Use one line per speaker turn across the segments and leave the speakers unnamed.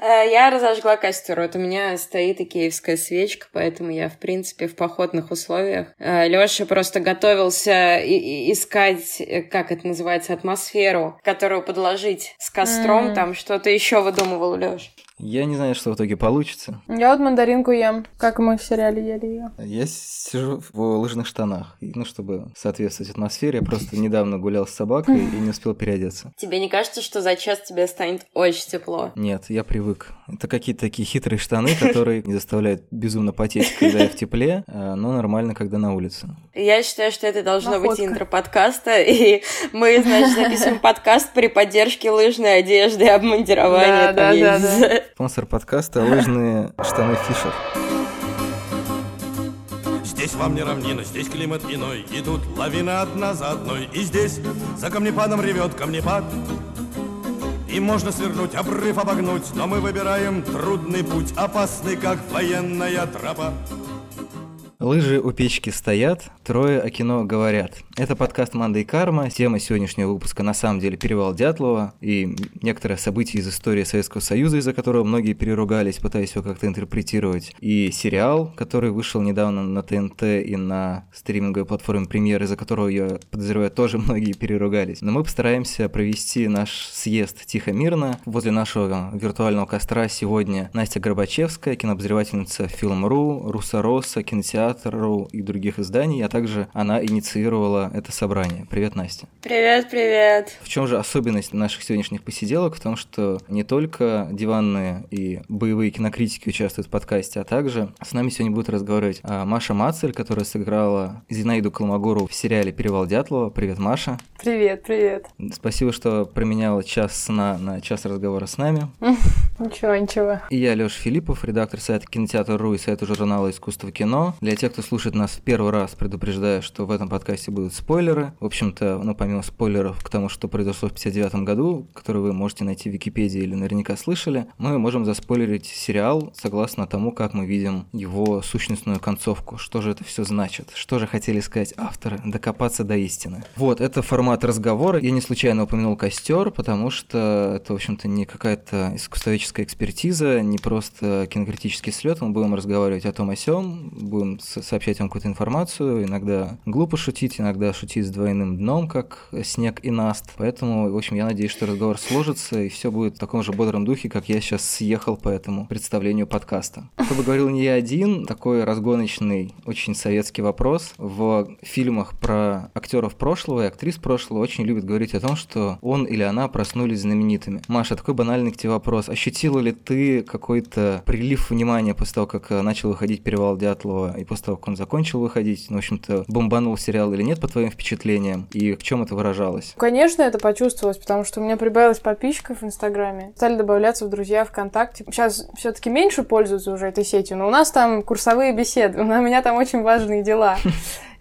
Э, я разожгла костер. Вот у меня стоит икеевская свечка, поэтому я, в принципе, в походных условиях. Э, Лёша просто готовился искать, э, как это называется, атмосферу, которую подложить с костром. Mm. Там что-то еще выдумывал Лёш.
Я не знаю, что в итоге получится.
Я вот мандаринку ем, как мы в сериале ели ее.
Я сижу в лыжных штанах, ну, чтобы соответствовать атмосфере. Я просто недавно гулял с собакой и не успел переодеться.
Тебе не кажется, что за час тебе станет очень тепло?
Нет, я привык. Это какие-то такие хитрые штаны, которые не заставляют безумно потеть, когда я в тепле, а, но нормально, когда на улице.
Я считаю, что это должно Находка. быть интро подкаста, и мы, значит, записываем подкаст при поддержке лыжной одежды и обмундирования. Да, да, да.
Спонсор подкаста – лыжные штаны Фишер.
Здесь вам не равнина, здесь климат иной. Идут лавины одна за одной И здесь за камнепадом ревет камнепад. И можно свернуть, обрыв обогнуть. Но мы выбираем трудный путь Опасный, как военная тропа
Лыжи у печки стоят, трое о кино говорят. Это подкаст «Манда и карма». Тема сегодняшнего выпуска на самом деле перевал Дятлова и некоторые события из истории Советского Союза, из-за которого многие переругались, пытаясь его как-то интерпретировать. И сериал, который вышел недавно на ТНТ и на стриминговой платформе премьеры, из-за которого, я подозреваю, тоже многие переругались. Но мы постараемся провести наш съезд тихо-мирно. Возле нашего виртуального костра сегодня Настя Горбачевская, кинообозревательница Фильм.ру, Руса кинотеатр Театру и других изданий, а также она инициировала это собрание. Привет, Настя.
Привет, привет.
В чем же особенность наших сегодняшних посиделок? В том, что не только диванные и боевые кинокритики участвуют в подкасте, а также с нами сегодня будет разговаривать а, Маша Мацель, которая сыграла Зинаиду Колмогору в сериале «Перевал Дятлова». Привет, Маша.
Привет, привет.
Спасибо, что променяла час сна на час разговора с нами.
Ничего, ничего.
И я, Лёша Филиппов, редактор сайта Кинотеатр.ру и сайта журнала «Искусство кино». Для тех, кто слушает нас в первый раз, предупреждаю, что в этом подкасте будут спойлеры. В общем-то, ну, помимо спойлеров к тому, что произошло в 59 году, который вы можете найти в Википедии или наверняка слышали, мы можем заспойлерить сериал согласно тому, как мы видим его сущностную концовку. Что же это все значит? Что же хотели сказать авторы? Докопаться до истины. Вот, это формат разговора. Я не случайно упомянул костер, потому что это, в общем-то, не какая-то искусствоведческая экспертиза, не просто кинокритический слет. Мы будем разговаривать о том о сём, будем сообщать вам какую-то информацию, иногда глупо шутить, иногда шутить с двойным дном, как снег и наст. Поэтому, в общем, я надеюсь, что разговор сложится, и все будет в таком же бодром духе, как я сейчас съехал по этому представлению подкаста. Чтобы говорил не я один, такой разгоночный, очень советский вопрос. В фильмах про актеров прошлого и актрис прошлого очень любят говорить о том, что он или она проснулись знаменитыми. Маша, такой банальный к тебе вопрос. Ощутила ли ты какой-то прилив внимания после того, как начал выходить «Перевал Дятлова» и после после того, как он закончил выходить, ну, в общем-то, бомбанул сериал или нет, по твоим впечатлениям, и в чем это выражалось?
Конечно, это почувствовалось, потому что у меня прибавилось подписчиков в Инстаграме, стали добавляться в друзья ВКонтакте. Сейчас все-таки меньше пользуются уже этой сетью, но у нас там курсовые беседы, у меня там очень важные дела.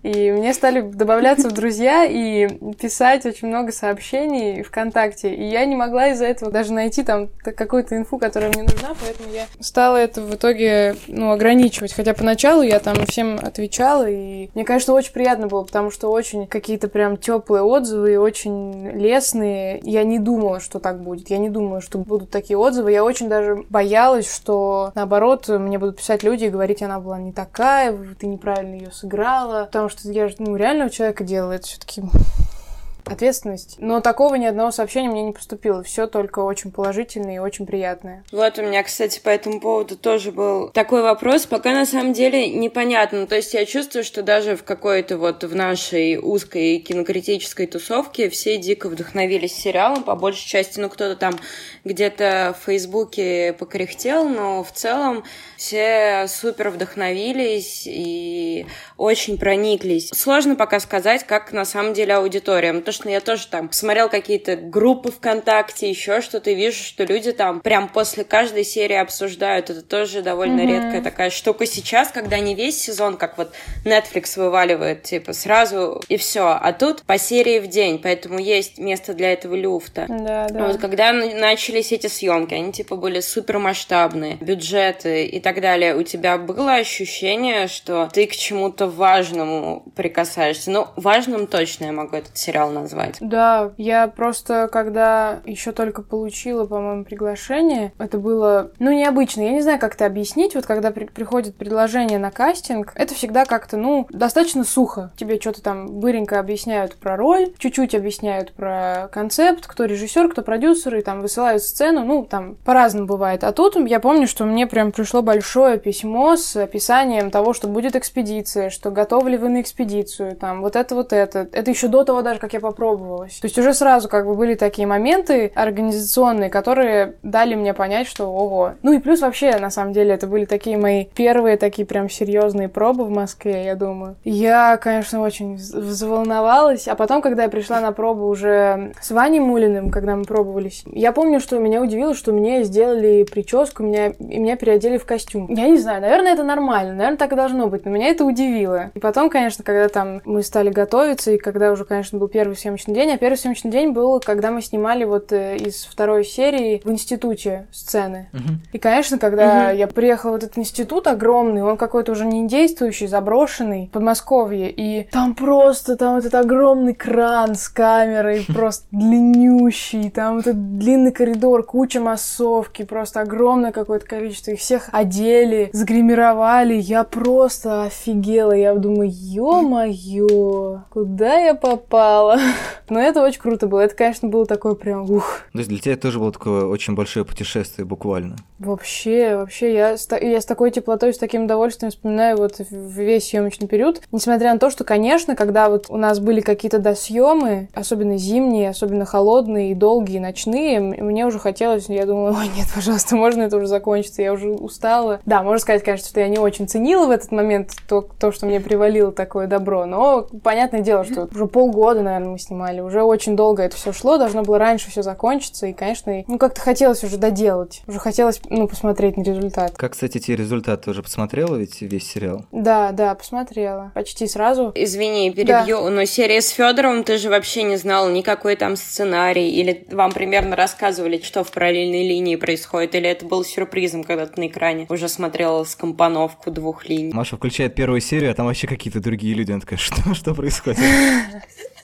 И мне стали добавляться в друзья и писать очень много сообщений ВКонтакте. И я не могла из-за этого даже найти там какую-то инфу, которая мне нужна, поэтому я стала это в итоге ну, ограничивать. Хотя поначалу я там всем отвечала, и мне, конечно, очень приятно было, потому что очень какие-то прям теплые отзывы, очень лестные. Я не думала, что так будет. Я не думала, что будут такие отзывы. Я очень даже боялась, что наоборот, мне будут писать люди и говорить, она была не такая, ты неправильно ее сыграла. Потому что я ну, реального человека делаю, это все-таки ответственность. Но такого ни одного сообщения мне не поступило. Все только очень положительное и очень приятное.
Вот у меня, кстати, по этому поводу тоже был такой вопрос. Пока на самом деле непонятно. То есть я чувствую, что даже в какой-то вот в нашей узкой кинокритической тусовке все дико вдохновились сериалом, по большей части, ну, кто-то там где-то в Фейсбуке покряхтел, но в целом все супер вдохновились и очень прониклись. Сложно пока сказать, как на самом деле аудитория. Потому что я тоже там смотрел какие-то группы ВКонтакте, еще что-то, и вижу, что люди там прям после каждой серии обсуждают. Это тоже довольно mm-hmm. редкая такая штука сейчас, когда не весь сезон, как вот Netflix вываливает, типа, сразу и все. А тут по серии в день, поэтому есть место для этого люфта.
Да, да.
Вот когда начались эти съемки, они типа были супер масштабные, бюджеты и так далее. У тебя было ощущение, что ты к чему-то важному прикасаешься? Ну, важным точно я могу этот сериал назвать.
Да, я просто, когда еще только получила, по-моему, приглашение, это было, ну, необычно. Я не знаю, как это объяснить. Вот когда при приходит предложение на кастинг, это всегда как-то, ну, достаточно сухо. Тебе что-то там быренько объясняют про роль, чуть-чуть объясняют про концепт, кто режиссер, кто продюсер, и там высылают сцену, ну, там по-разному бывает. А тут я помню, что мне прям пришло большое письмо с описанием того, что будет экспедиция, что готовы ли вы на экспедицию, там, вот это, вот это. Это еще до того даже, как я попробовалась. То есть уже сразу как бы были такие моменты организационные, которые дали мне понять, что ого. Ну и плюс вообще, на самом деле, это были такие мои первые такие прям серьезные пробы в Москве, я думаю. Я, конечно, очень заволновалась, а потом, когда я пришла на пробу уже с Ваней Мулиным, когда мы пробовались, я помню, что меня удивило, что мне сделали прическу, меня, и меня переодели в костюм. Я не знаю, наверное, это нормально, наверное, так и должно быть, но меня это удивило. И потом, конечно, когда там мы стали готовиться, и когда уже, конечно, был первый съемочный день, а первый съемочный день был, когда мы снимали вот э, из второй серии в институте сцены. Uh-huh. И, конечно, когда uh-huh. я приехала в этот институт огромный, он какой-то уже не действующий, заброшенный, в Подмосковье, и там просто, там этот огромный кран с камерой, просто длиннющий, там этот длинный коридор, куча массовки, просто огромное какое-то количество, их всех одели, загримировали, я просто офигела, я думаю, ё-моё, куда я попала? Но это очень круто было, это, конечно, было такое прям ух.
То есть для тебя это тоже было такое очень большое путешествие, буквально?
Вообще, вообще, я, я с такой теплотой, с таким удовольствием вспоминаю вот весь съемочный период, несмотря на то, что, конечно, когда вот у нас были какие-то досъемы, особенно зимние, особенно холодные и долгие, ночные, мне уже хотелось, я думала, ой, нет, пожалуйста, можно это уже закончиться, я уже устала. Да, можно сказать, конечно, что я не очень ценила в этот момент то, то что мне привалило такое добро, но понятное дело, что уже полгода, наверное, мы снимали, уже очень долго это все шло, должно было раньше все закончиться, и, конечно, ну, как-то хотелось уже доделать, уже хотелось, ну, посмотреть на результат.
Как, кстати, эти результаты уже посмотрела ведь весь сериал?
Да, да, посмотрела. Почти сразу.
Извини, перебью, да. но серия с Федоровым ты же вообще не знал никакой там сценарий, или вам примерно рассказывали, что в параллельной линии происходит, или это был сюрпризом, когда ты на экране уже смотрела скомпоновку двух линий?
Маша включает первую серию, а там вообще какие-то другие люди. Она такая, что, что происходит?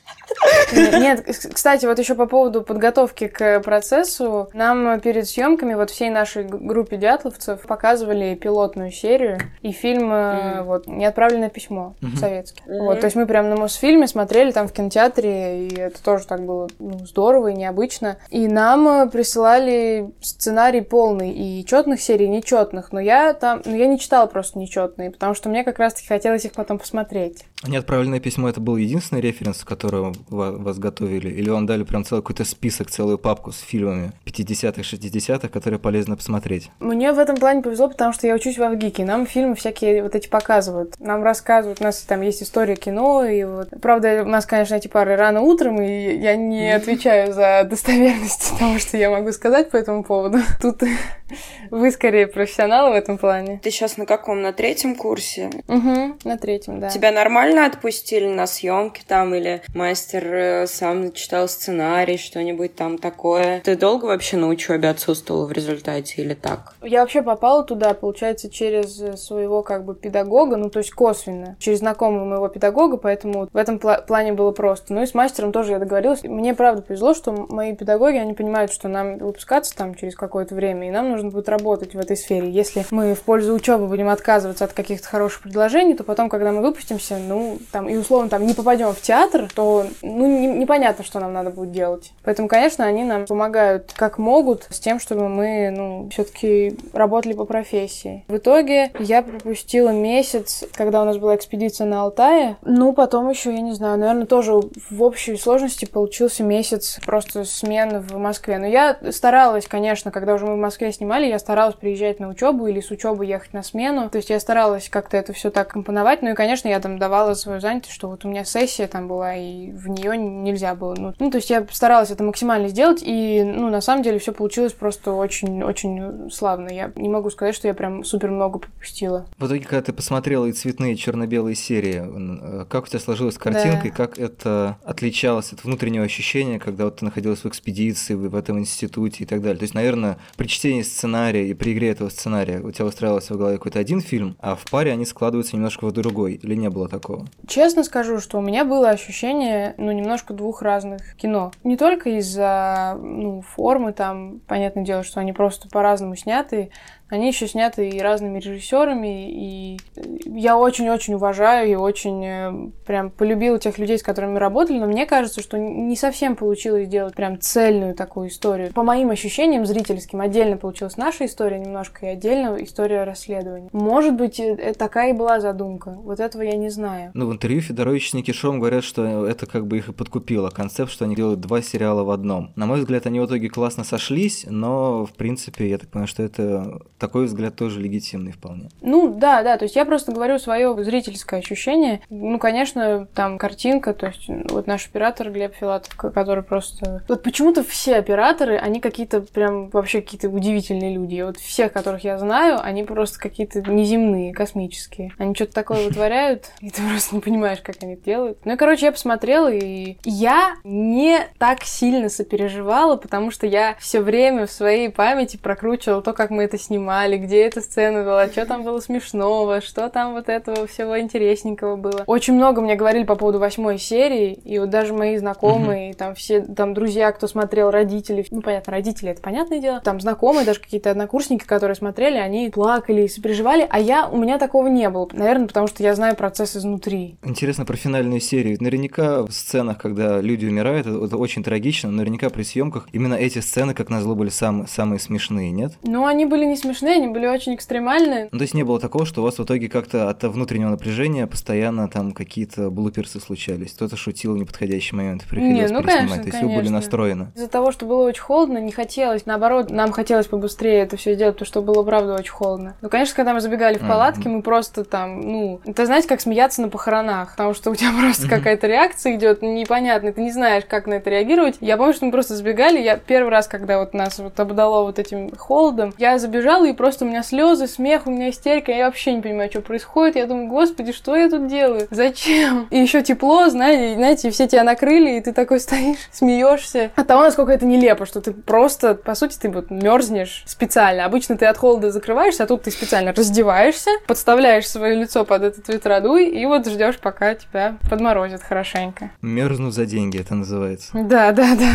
Нет, кстати, вот еще по поводу подготовки к процессу. Нам перед съемками вот всей нашей группе дятловцев показывали пилотную серию и фильм mm. вот «Неотправленное письмо» mm-hmm. советский. Mm-hmm. Вот, то есть мы прям на Мосфильме смотрели там в кинотеатре, и это тоже так было ну, здорово и необычно. И нам э, присылали сценарий полный и четных серий, и нечетных. Но я там, ну я не читала просто нечетные, потому что мне как раз-таки хотелось их потом посмотреть.
«Неотправленное письмо» — это был единственный референс, который вас готовили? Или вам дали прям целый какой-то список, целую папку с фильмами 50-х, 60-х, которые полезно посмотреть?
Мне в этом плане повезло, потому что я учусь в Авгике. Нам фильмы всякие вот эти показывают. Нам рассказывают, у нас там есть история кино, и вот... Правда, у нас, конечно, эти пары рано утром, и я не отвечаю за достоверность того, что я могу сказать по этому поводу. Тут вы скорее профессионалы в этом плане.
Ты сейчас на каком? На третьем курсе?
Угу, на третьем, да.
Тебя нормально отпустили на съемки там или мастер э, сам читал сценарий, что-нибудь там такое? Ты долго вообще на учебе отсутствовала в результате или так?
Я вообще попала туда, получается, через своего как бы педагога, ну то есть косвенно, через знакомого моего педагога, поэтому в этом пла- плане было просто. Ну и с мастером тоже я договорилась. Мне правда повезло, что мои педагоги, они понимают, что нам выпускаться там через какое-то время, и нам нужно будет работать в этой сфере. Если мы в пользу учебы будем отказываться от каких-то хороших предложений, то потом, когда мы выпустимся, ну, там, и условно там не попадем в театр, то, ну, не, непонятно, что нам надо будет делать. Поэтому, конечно, они нам помогают как могут с тем, чтобы мы, ну, все-таки работали по профессии. В итоге я пропустила месяц, когда у нас была экспедиция на Алтае. Ну, потом еще, я не знаю, наверное, тоже в общей сложности получился месяц просто смен в Москве. Но я старалась, конечно, когда уже мы в Москве снимали, я старалась приезжать на учебу или с учебы ехать на смену. То есть я старалась как-то это все так компоновать. Ну и, конечно, я там давала свою занятость, что вот у меня сессия там была, и в нее нельзя было. Ну, ну, то есть я старалась это максимально сделать, и, ну, на самом деле все получилось просто очень-очень славно. Я не могу сказать, что я прям супер много пропустила.
В итоге, когда ты посмотрела и цветные черно-белые серии, э, как у тебя сложилась картинка, да. и как это отличалось от внутреннего ощущения, когда вот ты находилась в экспедиции, в этом институте и так далее? То есть, наверное, при чтении сценария и при игре этого сценария у тебя устраивался в голове какой-то один фильм, а в паре они складываются немножко в другой, или не было такого? Такого?
Честно скажу, что у меня было ощущение, ну, немножко двух разных кино. Не только из-за, ну, формы, там, понятное дело, что они просто по-разному сняты, они еще сняты и разными режиссерами, и я очень-очень уважаю и очень э, прям полюбила тех людей, с которыми работали, но мне кажется, что не совсем получилось сделать прям цельную такую историю. По моим ощущениям зрительским, отдельно получилась наша история немножко и отдельно история расследования. Может быть, э, такая и была задумка. Вот этого я не знаю.
Ну, в интервью Федорович с Никишом говорят, что это как бы их и подкупило. Концепт, что они делают два сериала в одном. На мой взгляд, они в итоге классно сошлись, но, в принципе, я так понимаю, что это такой взгляд тоже легитимный вполне.
Ну, да, да, то есть я просто говорю свое зрительское ощущение. Ну, конечно, там картинка, то есть вот наш оператор Глеб Филатов, который просто... Вот почему-то все операторы, они какие-то прям вообще какие-то удивительные люди. И вот всех, которых я знаю, они просто какие-то неземные, космические. Они что-то такое вытворяют, и ты просто не понимаешь, как они это делают. Ну и, короче, я посмотрела, и я не так сильно сопереживала, потому что я все время в своей памяти прокручивала то, как мы это снимали, снимали, где эта сцена была, что там было смешного, что там вот этого всего интересненького было. Очень много мне говорили по поводу восьмой серии, и вот даже мои знакомые, mm-hmm. там все, там друзья, кто смотрел, родители, ну, понятно, родители, это понятное дело, там знакомые, даже какие-то однокурсники, которые смотрели, они плакали и сопереживали, а я, у меня такого не было, наверное, потому что я знаю процесс изнутри.
Интересно про финальную серию. Наверняка в сценах, когда люди умирают, это, это очень трагично, наверняка при съемках именно эти сцены, как назло, были сам, самые смешные, нет?
Ну, они были не смешные, смешные, они были очень экстремальные.
Ну, то есть не было такого, что у вас в итоге как-то от внутреннего напряжения постоянно там какие-то блуперсы случались? Кто-то шутил в неподходящий момент, приходилось
не, ну,
переснимать.
Конечно,
то есть
конечно.
вы были настроены.
Из-за того, что было очень холодно, не хотелось. Наоборот, нам хотелось побыстрее это все сделать, потому что было, правда, очень холодно. Ну, конечно, когда мы забегали в палатки, mm-hmm. мы просто там, ну... Это, знаете, как смеяться на похоронах, потому что у тебя просто mm-hmm. какая-то реакция идет непонятная, ты не знаешь, как на это реагировать. Я помню, что мы просто забегали, я первый раз, когда вот нас вот обдало вот этим холодом, я забежала, и просто у меня слезы, смех, у меня истерика, я вообще не понимаю, что происходит. Я думаю, господи, что я тут делаю? Зачем? И еще тепло, знаете, знаете, все тебя накрыли, и ты такой стоишь, смеешься. От того, насколько это нелепо, что ты просто, по сути, ты вот мерзнешь специально. Обычно ты от холода закрываешься, а тут ты специально раздеваешься, подставляешь свое лицо под этот ветродуй, и вот ждешь, пока тебя подморозит хорошенько.
Мерзну за деньги это называется.
Да, да, да.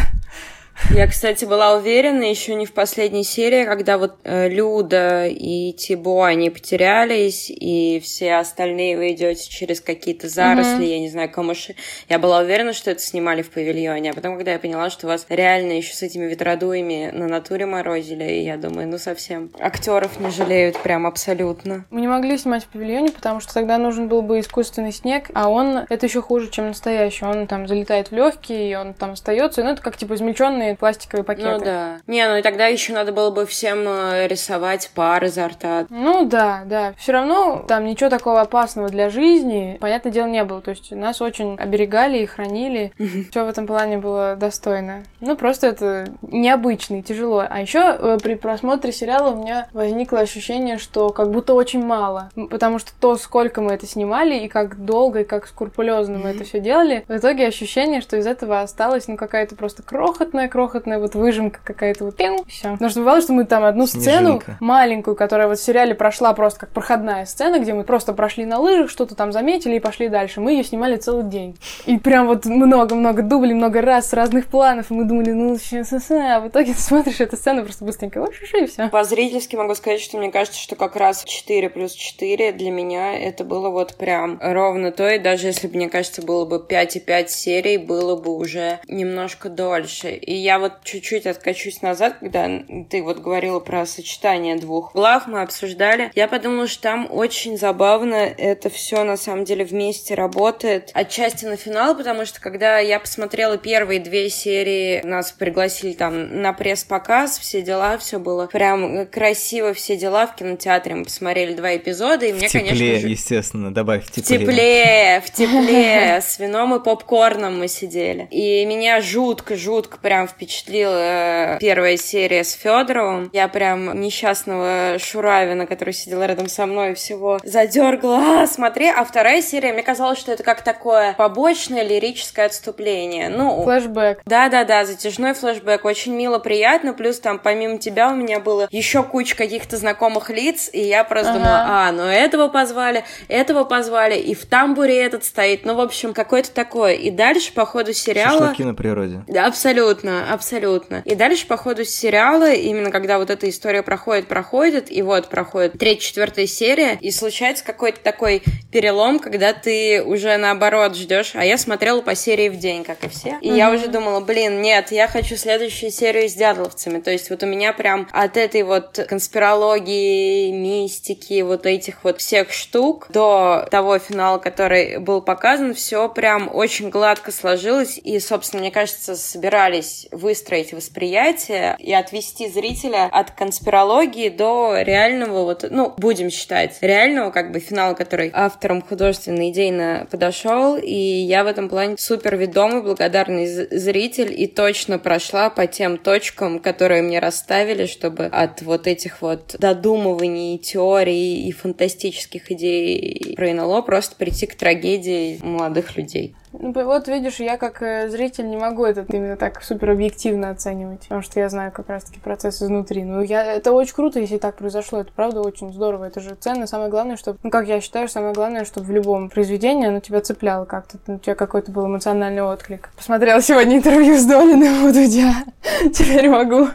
Я, кстати, была уверена еще не в последней серии, когда вот э, Люда и Тибо, они потерялись, и все остальные вы идете через какие-то заросли, mm-hmm. я не знаю, камыши. Я была уверена, что это снимали в павильоне, а потом, когда я поняла, что вас реально еще с этими ветродуями на натуре морозили, и я думаю, ну совсем. Актеров не жалеют прям абсолютно.
Мы не могли снимать в павильоне, потому что тогда нужен был бы искусственный снег, а он это еще хуже, чем настоящий. Он там залетает в легкие, и он там остается. Ну, это как типа измельченные обычные пластиковые пакеты.
Ну да. Не, ну и тогда еще надо было бы всем э, рисовать пар изо рта.
Ну да, да. Все равно там ничего такого опасного для жизни, понятное дело, не было. То есть нас очень оберегали и хранили. Все в этом плане было достойно. Ну просто это необычно и тяжело. А еще э, при просмотре сериала у меня возникло ощущение, что как будто очень мало. Потому что то, сколько мы это снимали, и как долго, и как скрупулезно мы это все делали, в итоге ощущение, что из этого осталось ну какая-то просто крохотная крохотная вот выжимка какая-то вот. Пиу, все. Потому что бывало, что мы там одну сцену Снежинка. маленькую, которая вот в сериале прошла просто как проходная сцена, где мы просто прошли на лыжах, что-то там заметили и пошли дальше. Мы ее снимали целый день. И прям вот много-много дублей, много раз с разных планов. И мы думали, ну сейчас, а в итоге ты смотришь эту сцену просто быстренько, вот и все.
По-зрительски могу сказать, что мне кажется, что как раз 4 плюс 4 для меня это было вот прям ровно то, и даже если бы, мне кажется, было бы 5 и 5 серий, было бы уже немножко дольше. И я вот чуть-чуть откачусь назад, когда ты вот говорила про сочетание двух глав, мы обсуждали. Я подумала, что там очень забавно это все на самом деле вместе работает. Отчасти на финал, потому что когда я посмотрела первые две серии, нас пригласили там на пресс-показ, все дела, все было прям красиво, все дела в кинотеатре. Мы посмотрели два эпизода, и
в
мне,
тепле,
конечно
естественно, добавь в
тепле. В тепле, в тепле, с вином и попкорном мы сидели. И меня жутко-жутко прям впечатлила первая серия с Федоровым. Я прям несчастного Шуравина, который сидел рядом со мной, всего задергала. А, смотри, а вторая серия, мне казалось, что это как такое побочное лирическое отступление. Ну,
флешбэк.
Да-да-да, затяжной флешбэк. Очень мило, приятно. Плюс там помимо тебя у меня было еще куча каких-то знакомых лиц, и я просто ага. думала, а, ну этого позвали, этого позвали, и в тамбуре этот стоит. Ну, в общем, какое-то такое. И дальше по ходу сериала...
Шашлыки на природе.
Да, абсолютно, абсолютно. И дальше по ходу сериала, именно когда вот эта история проходит, проходит, и вот проходит третья, четвертая серия, и случается какой-то такой перелом, когда ты уже наоборот ждешь. А я смотрела по серии в день, как и все. И mm-hmm. я уже думала, блин, нет, я хочу следующую серию с дятловцами. То есть вот у меня прям от этой вот конспирологии, мистики, вот этих вот всех штук до того финала, который был показан, все прям очень гладко сложилось. И, собственно, мне кажется, собирались выстроить восприятие и отвести зрителя от конспирологии до реального вот, ну, будем считать, реального как бы финала, который автором художественно идейно подошел. И я в этом плане супер ведомый, благодарный зритель и точно прошла по тем точкам, которые мне расставили, чтобы от вот этих вот додумываний, теорий и фантастических идей про НЛО просто прийти к трагедии молодых людей.
Ну, вот видишь, я как э, зритель не могу это именно так супер объективно оценивать, потому что я знаю как раз-таки процесс изнутри. Ну, я, это очень круто, если так произошло, это правда очень здорово, это же ценно. Самое главное, чтобы, ну, как я считаю, самое главное, чтобы в любом произведении оно тебя цепляло как-то, у тебя какой-то был эмоциональный отклик. Посмотрела сегодня интервью с Долиным у Дудя, теперь могу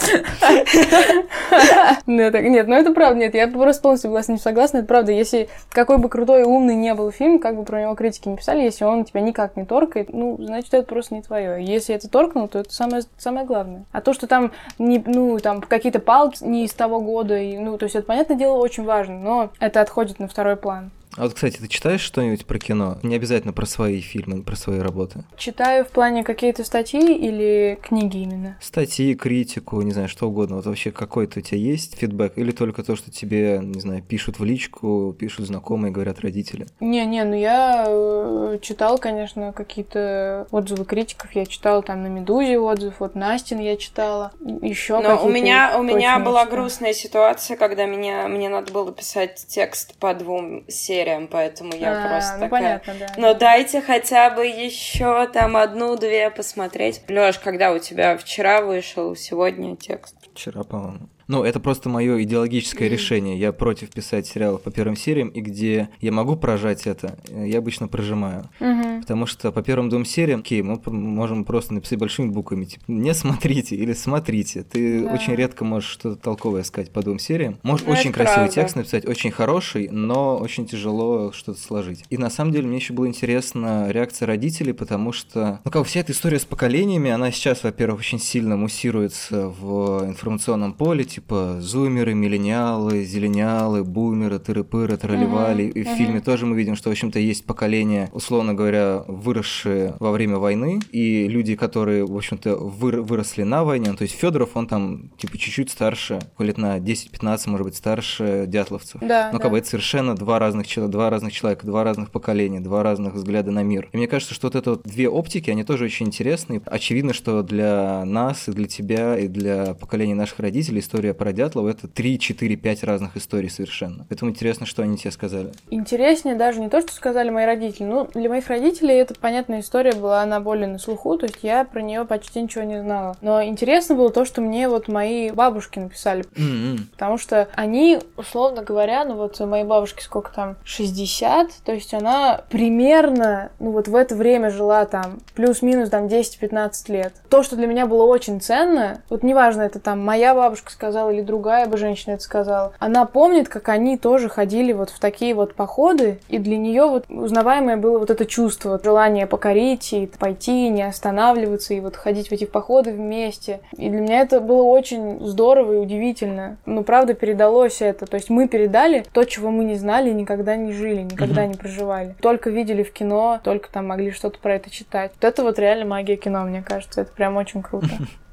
нет, нет, ну это правда, нет, я просто полностью согласна, не согласна, это правда, если какой бы крутой и умный не был фильм, как бы про него критики не писали, если он тебя никак не торкает, ну, значит, это просто не твое. Если это торкнул, то это самое, самое главное. А то, что там, не, ну, там какие-то палки не из того года, и, ну, то есть это, понятное дело, очень важно, но это отходит на второй план.
А вот, кстати, ты читаешь что-нибудь про кино? Не обязательно про свои фильмы, про свои работы.
Читаю в плане какие-то статьи или книги именно?
Статьи, критику, не знаю, что угодно. Вот вообще какой-то у тебя есть фидбэк? Или только то, что тебе, не знаю, пишут в личку, пишут знакомые, говорят родители?
Не-не, ну я э, читал, конечно, какие-то отзывы критиков. Я читала там на Медузе отзыв, вот Настин я читала. Еще
Но у меня, у меня была грустная ситуация, когда меня, мне надо было писать текст по двум сериям сериям, поэтому я а, просто ну, такая...
понятно, да.
Но дайте хотя бы еще там одну-две посмотреть. Лёш, когда у тебя вчера вышел, сегодня текст?
Вчера, по-моему. Ну, это просто мое идеологическое решение. Я против писать сериалы по первым сериям, и где я могу прожать это, я обычно прожимаю.
Угу.
Потому что по первым двум сериям, окей, мы можем просто написать большими буквами, типа, не смотрите или смотрите. Ты да. очень редко можешь что-то толковое сказать по двум сериям. Можешь ну, очень красивый правда. текст написать, очень хороший, но очень тяжело что-то сложить. И на самом деле мне еще было интересно реакция родителей, потому что, ну, как вся эта история с поколениями, она сейчас, во-первых, очень сильно муссируется в информационном поле, типа, типа зумеры, миллениалы, зелениалы, бумеры, тыры-пыры, тролливали. Uh-huh, и в uh-huh. фильме тоже мы видим, что, в общем-то, есть поколение, условно говоря, выросшие во время войны, и люди, которые, в общем-то, выр- выросли на войне. Ну, то есть Федоров, он там, типа, чуть-чуть старше, лет на 10-15, может быть, старше дятловцев.
Да,
Но,
да.
как бы, это совершенно два разных, два разных человека, два разных поколения, два разных взгляда на мир. И мне кажется, что вот это вот две оптики, они тоже очень интересны. Очевидно, что для нас и для тебя, и для поколения наших родителей история история про Дятлова это 3, 4, 5 разных историй совершенно. Поэтому интересно, что они тебе сказали.
Интереснее даже не то, что сказали мои родители. Ну, для моих родителей эта понятная история была, она более на слуху, то есть я про нее почти ничего не знала. Но интересно было то, что мне вот мои бабушки написали.
Mm-hmm.
Потому что они, условно говоря, ну вот моей бабушке сколько там, 60, то есть она примерно, ну вот в это время жила там плюс-минус там 10-15 лет. То, что для меня было очень ценно, вот неважно, это там моя бабушка сказала, сказала, или другая бы женщина это сказала. Она помнит, как они тоже ходили вот в такие вот походы, и для нее вот узнаваемое было вот это чувство, желание покорить и пойти, не останавливаться, и вот ходить в эти походы вместе. И для меня это было очень здорово и удивительно. Ну, правда, передалось это. То есть мы передали то, чего мы не знали, никогда не жили, никогда не проживали. Только видели в кино, только там могли что-то про это читать. Вот это вот реально магия кино, мне кажется. Это прям очень круто.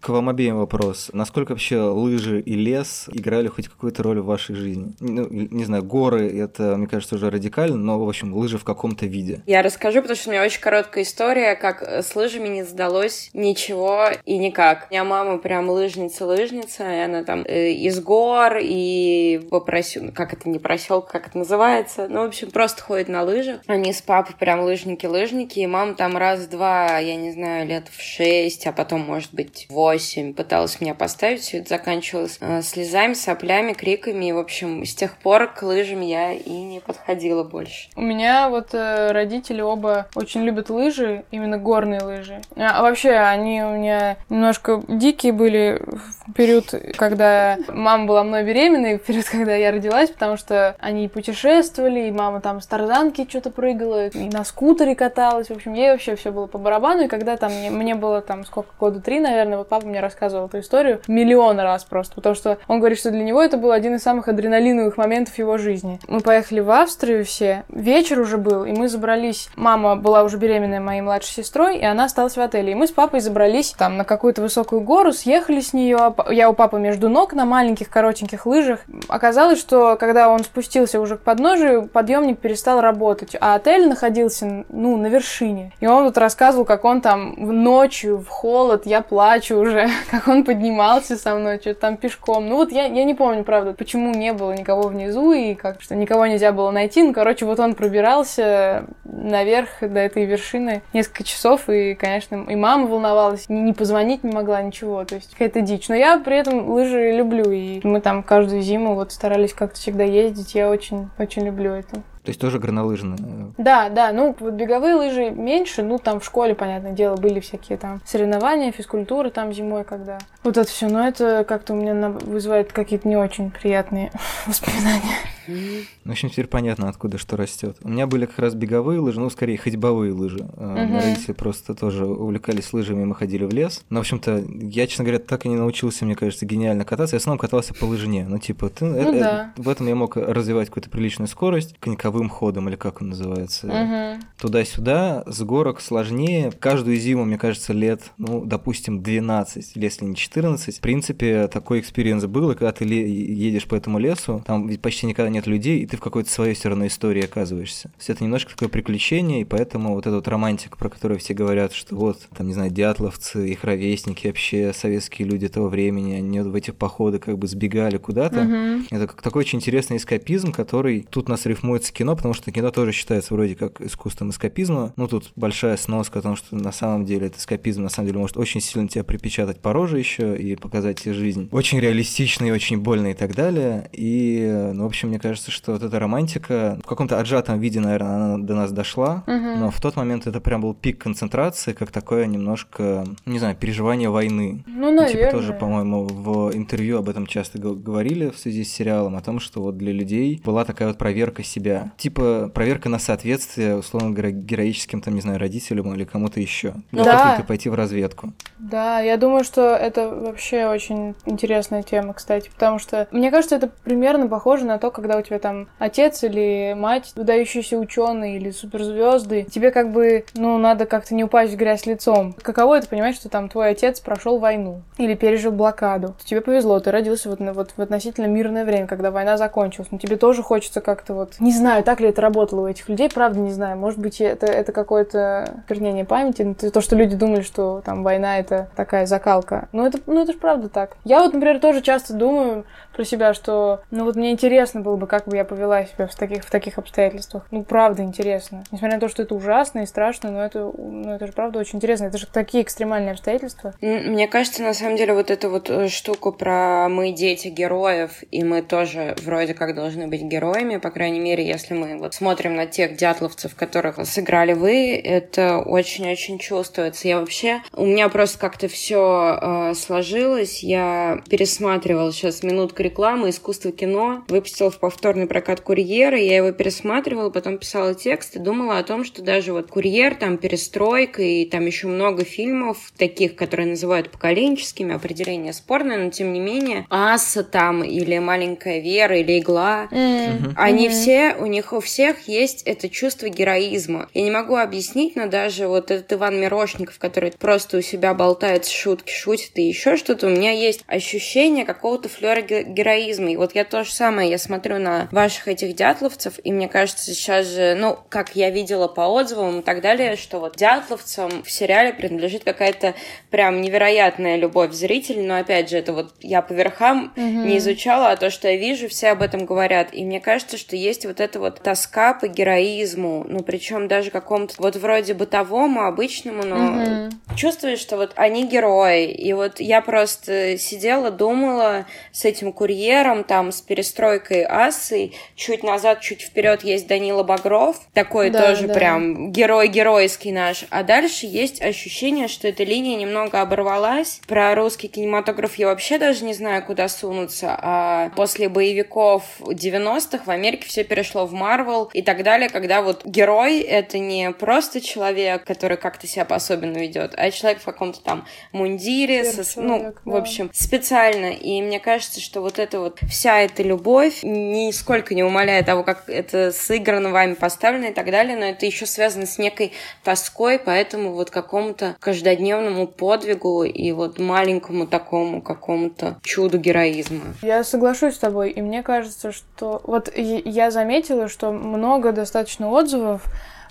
К вам обеим вопрос. Насколько вообще лыжи и лес играли хоть какую-то роль в вашей жизни? Ну, не знаю, горы, это, мне кажется, уже радикально, но, в общем, лыжи в каком-то виде.
Я расскажу, потому что у меня очень короткая история, как с лыжами не сдалось ничего и никак. У меня мама прям лыжница-лыжница, и она там э, из гор и по просю... как это не проселка, как это называется? Ну, в общем, просто ходит на лыжах. Они с папой прям лыжники-лыжники, и мама там раз-два, я не знаю, лет в шесть, а потом, может быть, восемь пыталась меня поставить. Все это заканчивалось э, слезами, соплями, криками. И, в общем, с тех пор к лыжам я и не подходила больше.
У меня вот э, родители оба очень любят лыжи, именно горные лыжи. А вообще, они у меня немножко дикие были в период, когда мама была мной беременной, в период, когда я родилась, потому что они путешествовали, и мама там с тарзанки что-то прыгала, и на скутере каталась. В общем, ей вообще все было по барабану. И когда там мне, мне было там сколько, года три, наверное, вот папа мне рассказывал эту историю миллион раз просто, потому что он говорит, что для него это был один из самых адреналиновых моментов его жизни. Мы поехали в Австрию все, вечер уже был, и мы забрались, мама была уже беременная моей младшей сестрой, и она осталась в отеле. И мы с папой забрались там на какую-то высокую гору, съехали с нее, а я у папы между ног на маленьких коротеньких лыжах. Оказалось, что когда он спустился уже к подножию, подъемник перестал работать, а отель находился, ну, на вершине. И он вот рассказывал, как он там ночью в холод, я плачу уже, как он поднимался со мной, что-то там пешком. Ну вот я, я не помню, правда, почему не было никого внизу и как, что никого нельзя было найти. Ну, короче, вот он пробирался наверх до этой вершины несколько часов, и, конечно, и мама волновалась, не позвонить не могла, ничего, то есть какая-то дичь. Но я при этом лыжи люблю, и мы там каждую зиму вот старались как-то всегда ездить, я очень, очень люблю это.
То есть тоже горнолыжные?
Да, да. Ну, вот беговые лыжи меньше. Ну, там в школе, понятное дело, были всякие там соревнования, физкультура там зимой, когда... Вот это все. Но это как-то у меня вызывает какие-то не очень приятные воспоминания.
В общем, теперь понятно, откуда что растет. У меня были как раз беговые лыжи, ну, скорее, ходьбовые лыжи. Угу. Родители просто тоже увлекались лыжами, мы ходили в лес. Но, в общем-то, я, честно говоря, так и не научился, мне кажется, гениально кататься. Я в основном катался по лыжне. Ну, типа, ты, ну, э, да. э, в этом я мог развивать какую-то приличную скорость, коньковым ходом, или как он называется.
Угу.
Туда-сюда, с горок сложнее. Каждую зиму, мне кажется, лет, ну, допустим, 12, если не 14. В принципе, такой experience был, и когда ты едешь по этому лесу, там ведь почти никогда нет людей, и ты в какой-то своей все равно истории оказываешься. То есть это немножко такое приключение, и поэтому вот эта вот романтика, про которую все говорят, что вот, там, не знаю, дятловцы, их ровесники, вообще советские люди того времени, они в этих походы как бы сбегали куда-то.
Угу.
Это как такой очень интересный эскапизм, который тут нас рифмуется кино, потому что кино тоже считается вроде как искусством эскапизма. Ну, тут большая сноска о том, что на самом деле этот эскапизм на самом деле может очень сильно тебя припечатать по роже еще и показать тебе жизнь. Очень реалистичный, очень больно и так далее. И, ну, в общем, мне кажется, что вот эта романтика в каком-то отжатом виде, наверное, она до нас дошла,
угу.
но в тот момент это прям был пик концентрации, как такое немножко, не знаю, переживание войны.
Ну, наверное.
типа тоже, по-моему, в интервью об этом часто говорили в связи с сериалом, о том, что вот для людей была такая вот проверка себя. Типа проверка на соответствие, условно говоря, героическим, там, не знаю, родителям или кому-то еще. Для
да.
ты пойти в разведку.
Да, я думаю, что это вообще очень интересная тема, кстати, потому что мне кажется, это примерно похоже на то, когда у тебя там отец или мать, выдающиеся ученые или суперзвезды, тебе как бы, ну, надо как-то не упасть в грязь лицом. Каково это понимать, что там твой отец прошел войну или пережил блокаду? Тебе повезло, ты родился вот, вот в относительно мирное время, когда война закончилась, но тебе тоже хочется как-то вот... Не знаю, так ли это работало у этих людей, правда не знаю. Может быть, это, это какое-то вернение памяти, то, что люди думали, что там война — это такая закалка. Ну, это, ну, это же правда так. Я вот, например, тоже часто думаю про себя, что, ну, вот мне интересно было бы, как бы я повела себя в таких, в таких обстоятельствах. Ну, правда интересно. Несмотря на то, что это ужасно и страшно, но это, ну, это же правда очень интересно. Это же такие экстремальные обстоятельства.
Мне кажется, на самом деле, вот эту вот э, штуку про мы дети героев, и мы тоже вроде как должны быть героями, по крайней мере, если мы вот смотрим на тех дятловцев, которых сыграли вы, это очень-очень чувствуется. Я вообще, у меня просто как-то все э, сложилось. Я пересматривала сейчас минутка рекламы «Искусство кино». Выпустила в повторный прокат «Курьера». Я его пересматривала, потом писала текст и думала о том, что даже вот «Курьер», там «Перестройка» и там еще много фильмов таких, которые называют поколенческими, определение спорное, но тем не менее «Аса» там или «Маленькая Вера» или «Игла», mm-hmm. они mm-hmm. все, у них у всех есть это чувство героизма. Я не могу объяснить, но даже вот этот Иван Мирошников, который просто у себя болтает шутки, шутит и еще что-то, у меня есть ощущение какого-то флера героизма. И вот я то же самое, я смотрю на ваших этих дятловцев, и мне кажется, сейчас же, ну, как я видела по отзывам и так далее, что вот дятловцам в сериале принадлежит какая-то прям невероятная любовь зрителей, но опять же, это вот я по верхам mm-hmm. не изучала, а то, что я вижу, все об этом говорят. И мне кажется, что есть вот эта вот тоска по героизму, ну, причем даже какому-то вот вроде бытовому, обычному, но mm-hmm. чувствуешь, что вот они герои. И вот я просто сидела, думала с этим курьером, там, с перестройкой Асы, чуть назад, чуть вперед есть Данила Багров, такой да, тоже да. прям герой геройский наш. А дальше есть ощущение, что эта линия немного оборвалась. Про русский кинематограф я вообще даже не знаю, куда сунуться. А после боевиков 90-х в Америке все перешло в Марвел и так далее, когда вот герой — это не просто человек, который как-то себя по-особенному ведет, а человек в каком-то там мундире, со, ну, да. в общем, специально. И мне кажется, что вот эта вот вся эта любовь нисколько не умаляет того, как это сыграно вами, поставлено и так далее, но это еще связано с некой тоской, поэтому вот какому-то каждодневному подвигу и вот маленькому такому какому-то чуду героизма.
Я соглашусь с тобой, и мне кажется, что вот я заметила, что много достаточно отзывов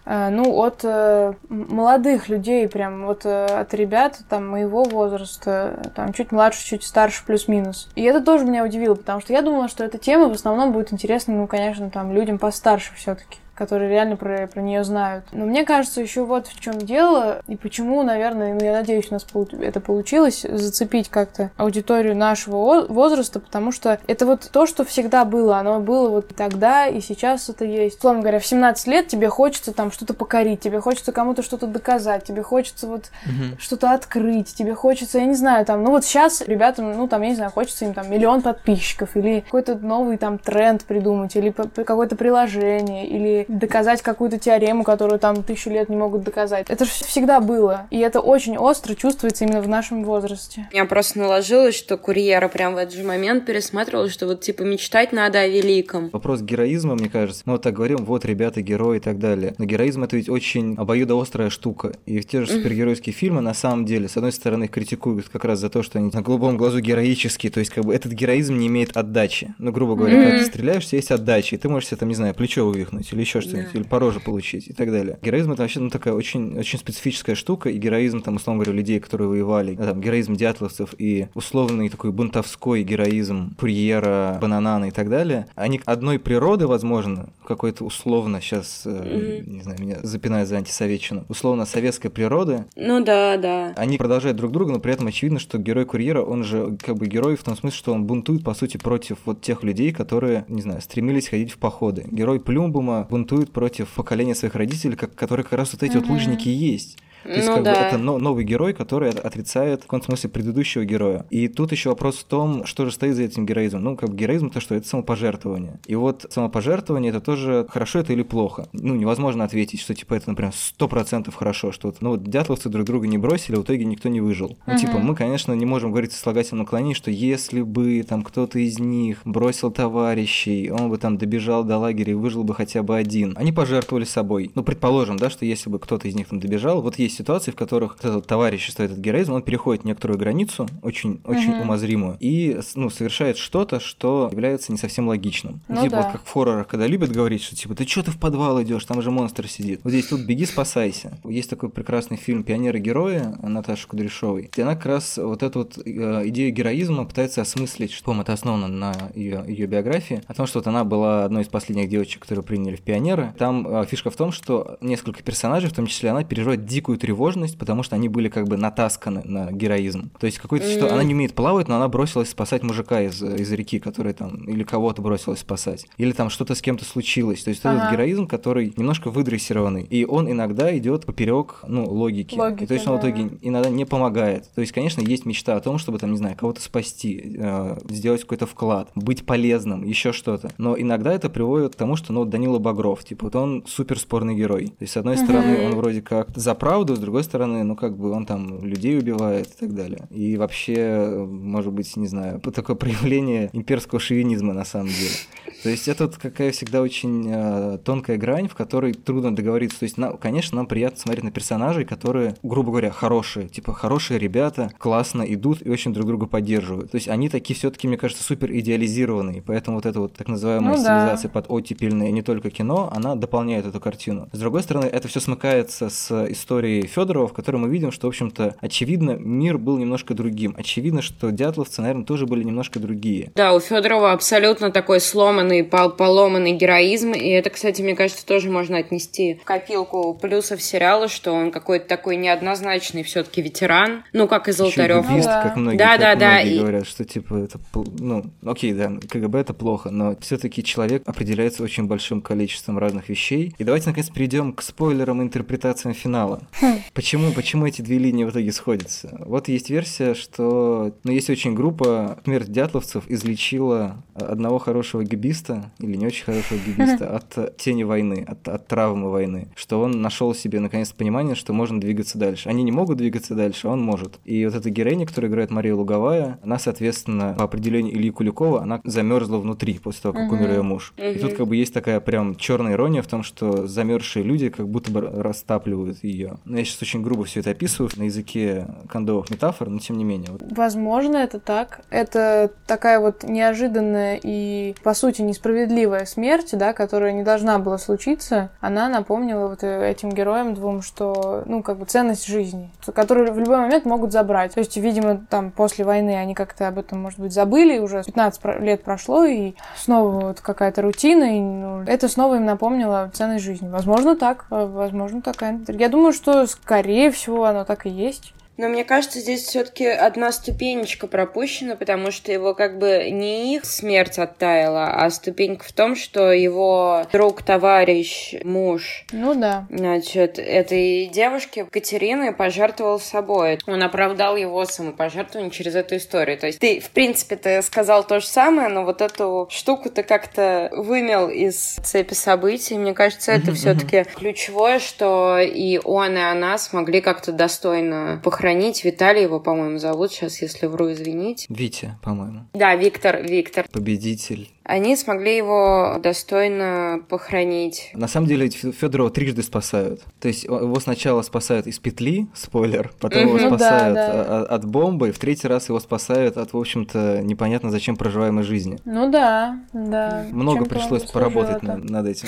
Э, ну, от э, молодых людей, прям вот э, от ребят там моего возраста, там чуть младше, чуть старше, плюс-минус. И это тоже меня удивило, потому что я думала, что эта тема в основном будет интересна, ну, конечно, там людям постарше все-таки которые реально про, про нее знают. Но мне кажется, еще вот в чем дело, и почему, наверное, ну, я надеюсь, у нас это получилось, зацепить как-то аудиторию нашего возраста, потому что это вот то, что всегда было, оно было вот тогда, и сейчас это есть. Словно говоря, в 17 лет тебе хочется там что-то покорить, тебе хочется кому-то что-то доказать, тебе хочется вот угу. что-то открыть, тебе хочется, я не знаю, там, ну вот сейчас ребятам, ну там, я не знаю, хочется им там миллион подписчиков, или какой-то новый там тренд придумать, или какое-то приложение, или доказать какую-то теорему, которую там тысячу лет не могут доказать. Это же всегда было. И это очень остро чувствуется именно в нашем возрасте.
Я просто наложилась, что курьера прям в этот же момент пересматривала, что вот типа мечтать надо о великом.
Вопрос героизма, мне кажется. Мы вот так говорим, вот ребята герои и так далее. Но героизм это ведь очень обоюдоострая штука. И в те же супергеройские фильмы на самом деле, с одной стороны, их критикуют как раз за то, что они на голубом глазу героические, то есть как бы этот героизм не имеет отдачи. Ну, грубо говоря, когда ты стреляешь, есть отдача, и ты можешь себе там, не знаю, плечо вывихнуть или еще что-нибудь, да. или по роже получить и так далее. Героизм это вообще ну, такая очень, очень специфическая штука, и героизм, там, условно говоря, людей, которые воевали, там, героизм дятловцев и условный такой бунтовской героизм Пурьера, Бананана и так далее, они одной природы, возможно, какой-то условно, сейчас, mm-hmm. не знаю, меня запинает за антисоветчину, условно советской природы.
Ну да, да.
Они продолжают друг друга, но при этом очевидно, что герой Курьера, он же как бы герой в том смысле, что он бунтует, по сути, против вот тех людей, которые, не знаю, стремились ходить в походы. Герой Плюмбума бунтует против поколения своих родителей, как, которые как раз вот эти mm-hmm. вот лыжники и есть. То есть, ну, как да. бы это новый герой, который отрицает в каком-то смысле предыдущего героя. И тут еще вопрос в том, что же стоит за этим героизмом. Ну, как бы героизм то что? Это самопожертвование. И вот самопожертвование это тоже хорошо это или плохо. Ну, невозможно ответить, что типа это, например, сто процентов хорошо, что вот, ну вот дятловцы друг друга не бросили, в итоге никто не выжил. Ну, типа, мы, конечно, не можем говорить о слагательном наклонении, что если бы там кто-то из них бросил товарищей, он бы там добежал до лагеря и выжил бы хотя бы один. Они пожертвовали собой. Ну, предположим, да, что если бы кто-то из них там добежал, вот есть ситуации, в которых это товарищество, этот героизм, он переходит некоторую границу, очень, очень угу. умозримую, и ну, совершает что-то, что является не совсем логичным. Ну, типа да. вот как в хоррорах, когда любят говорить, что типа, ты что ты в подвал идешь, там же монстр сидит. Вот здесь тут беги, спасайся. Есть такой прекрасный фильм «Пионеры-герои» Наташи Кудряшовой, где она как раз вот эту вот э, идею героизма пытается осмыслить, что это основано на ее, ее биографии, о том, что вот она была одной из последних девочек, которые приняли в пионеры. Там э, фишка в том, что несколько персонажей, в том числе она, переживает дикую такую тревожность, потому что они были как бы натасканы на героизм. То есть какой-то что она не умеет плавать, но она бросилась спасать мужика из, из реки, который там, или кого-то бросилась спасать. Или там что-то с кем-то случилось. То есть ага. этот героизм, который немножко выдрессированный. И он иногда идет поперек, ну, логики.
Логика,
и то есть он да. в итоге иногда не помогает. То есть, конечно, есть мечта о том, чтобы там, не знаю, кого-то спасти, э, сделать какой-то вклад, быть полезным, еще что-то. Но иногда это приводит к тому, что, ну, Данила Багров, типа, вот он супер спорный герой. То есть, с одной стороны, он вроде как за правду, с другой стороны, ну, как бы он там людей убивает и так далее. И вообще, может быть, не знаю, такое проявление имперского шовинизма на самом деле. То есть это какая всегда очень э, тонкая грань, в которой трудно договориться. То есть, на, конечно, нам приятно смотреть на персонажей, которые, грубо говоря, хорошие. Типа, хорошие ребята, классно идут и очень друг друга поддерживают. То есть они такие все таки мне кажется, супер идеализированные. Поэтому вот эта вот так называемая ну, стилизация да. под оттепельное не только кино, она дополняет эту картину. С другой стороны, это все смыкается с историей Федорова, в которой мы видим, что, в общем-то, очевидно, мир был немножко другим. Очевидно, что дятловцы, наверное, тоже были немножко другие.
Да, у Федорова абсолютно такой сломанный, пол поломанный героизм, и это, кстати, мне кажется, тоже можно отнести в копилку плюсов сериала, что он какой-то такой неоднозначный все-таки ветеран, ну, как и Золотарев.
Еще гибист, как многие, да, как да, многие да, говорят, и... что, типа, это, ну, окей, да, КГБ это плохо, но все-таки человек определяется очень большим количеством разных вещей. И давайте, наконец, перейдем к спойлерам и интерпретациям финала. Почему, почему эти две линии в итоге сходятся? Вот есть версия, что, ну, есть очень группа «Смерть дятловцев» излечила одного хорошего гибиста, или не очень хорошего гибиста, от тени войны, от, от травмы войны, что он нашел себе, наконец, понимание, что можно двигаться дальше. Они не могут двигаться дальше, а он может. И вот эта героиня, которая играет Мария Луговая, она, соответственно, по определению Ильи Куликова, она замерзла внутри после того, как умер ее муж. И тут как бы есть такая прям черная ирония в том, что замерзшие люди как будто бы растапливают ее. Ну, я сейчас очень грубо все это описываю на языке кондовых метафор, но тем не менее.
Возможно, это так. Это такая вот неожиданная и, по сути, несправедливая смерть, да, которая не должна была случиться. Она напомнила вот этим героям двум, что, ну, как бы ценность жизни, которую в любой момент могут забрать. То есть, видимо, там после войны они как-то об этом, может быть, забыли, уже 15 лет прошло, и снова вот какая-то рутина, и ну, это снова им напомнило ценность жизни. Возможно, так, возможно, такая. Я думаю, что, скорее всего, оно так и есть.
Но мне кажется, здесь все-таки одна ступенечка пропущена, потому что его как бы не их смерть оттаяла, а ступенька в том, что его друг, товарищ, муж,
ну да,
значит, этой девушке Катерины пожертвовал собой. Он оправдал его самопожертвование через эту историю. То есть ты, в принципе, ты сказал то же самое, но вот эту штуку ты как-то вымел из цепи событий. Мне кажется, это все-таки ключевое, что и он, и она смогли как-то достойно похоронить сохранить. Виталий его, по-моему, зовут. Сейчас, если вру, извините.
Витя, по-моему.
Да, Виктор, Виктор.
Победитель.
Они смогли его достойно похоронить.
На самом деле Федорова трижды спасают. То есть его сначала спасают из петли, спойлер, потом его ну спасают да, да. От, от бомбы, и в третий раз его спасают от, в общем-то, непонятно зачем проживаемой жизни.
Ну да, да.
Много пришлось поработать над, над этим.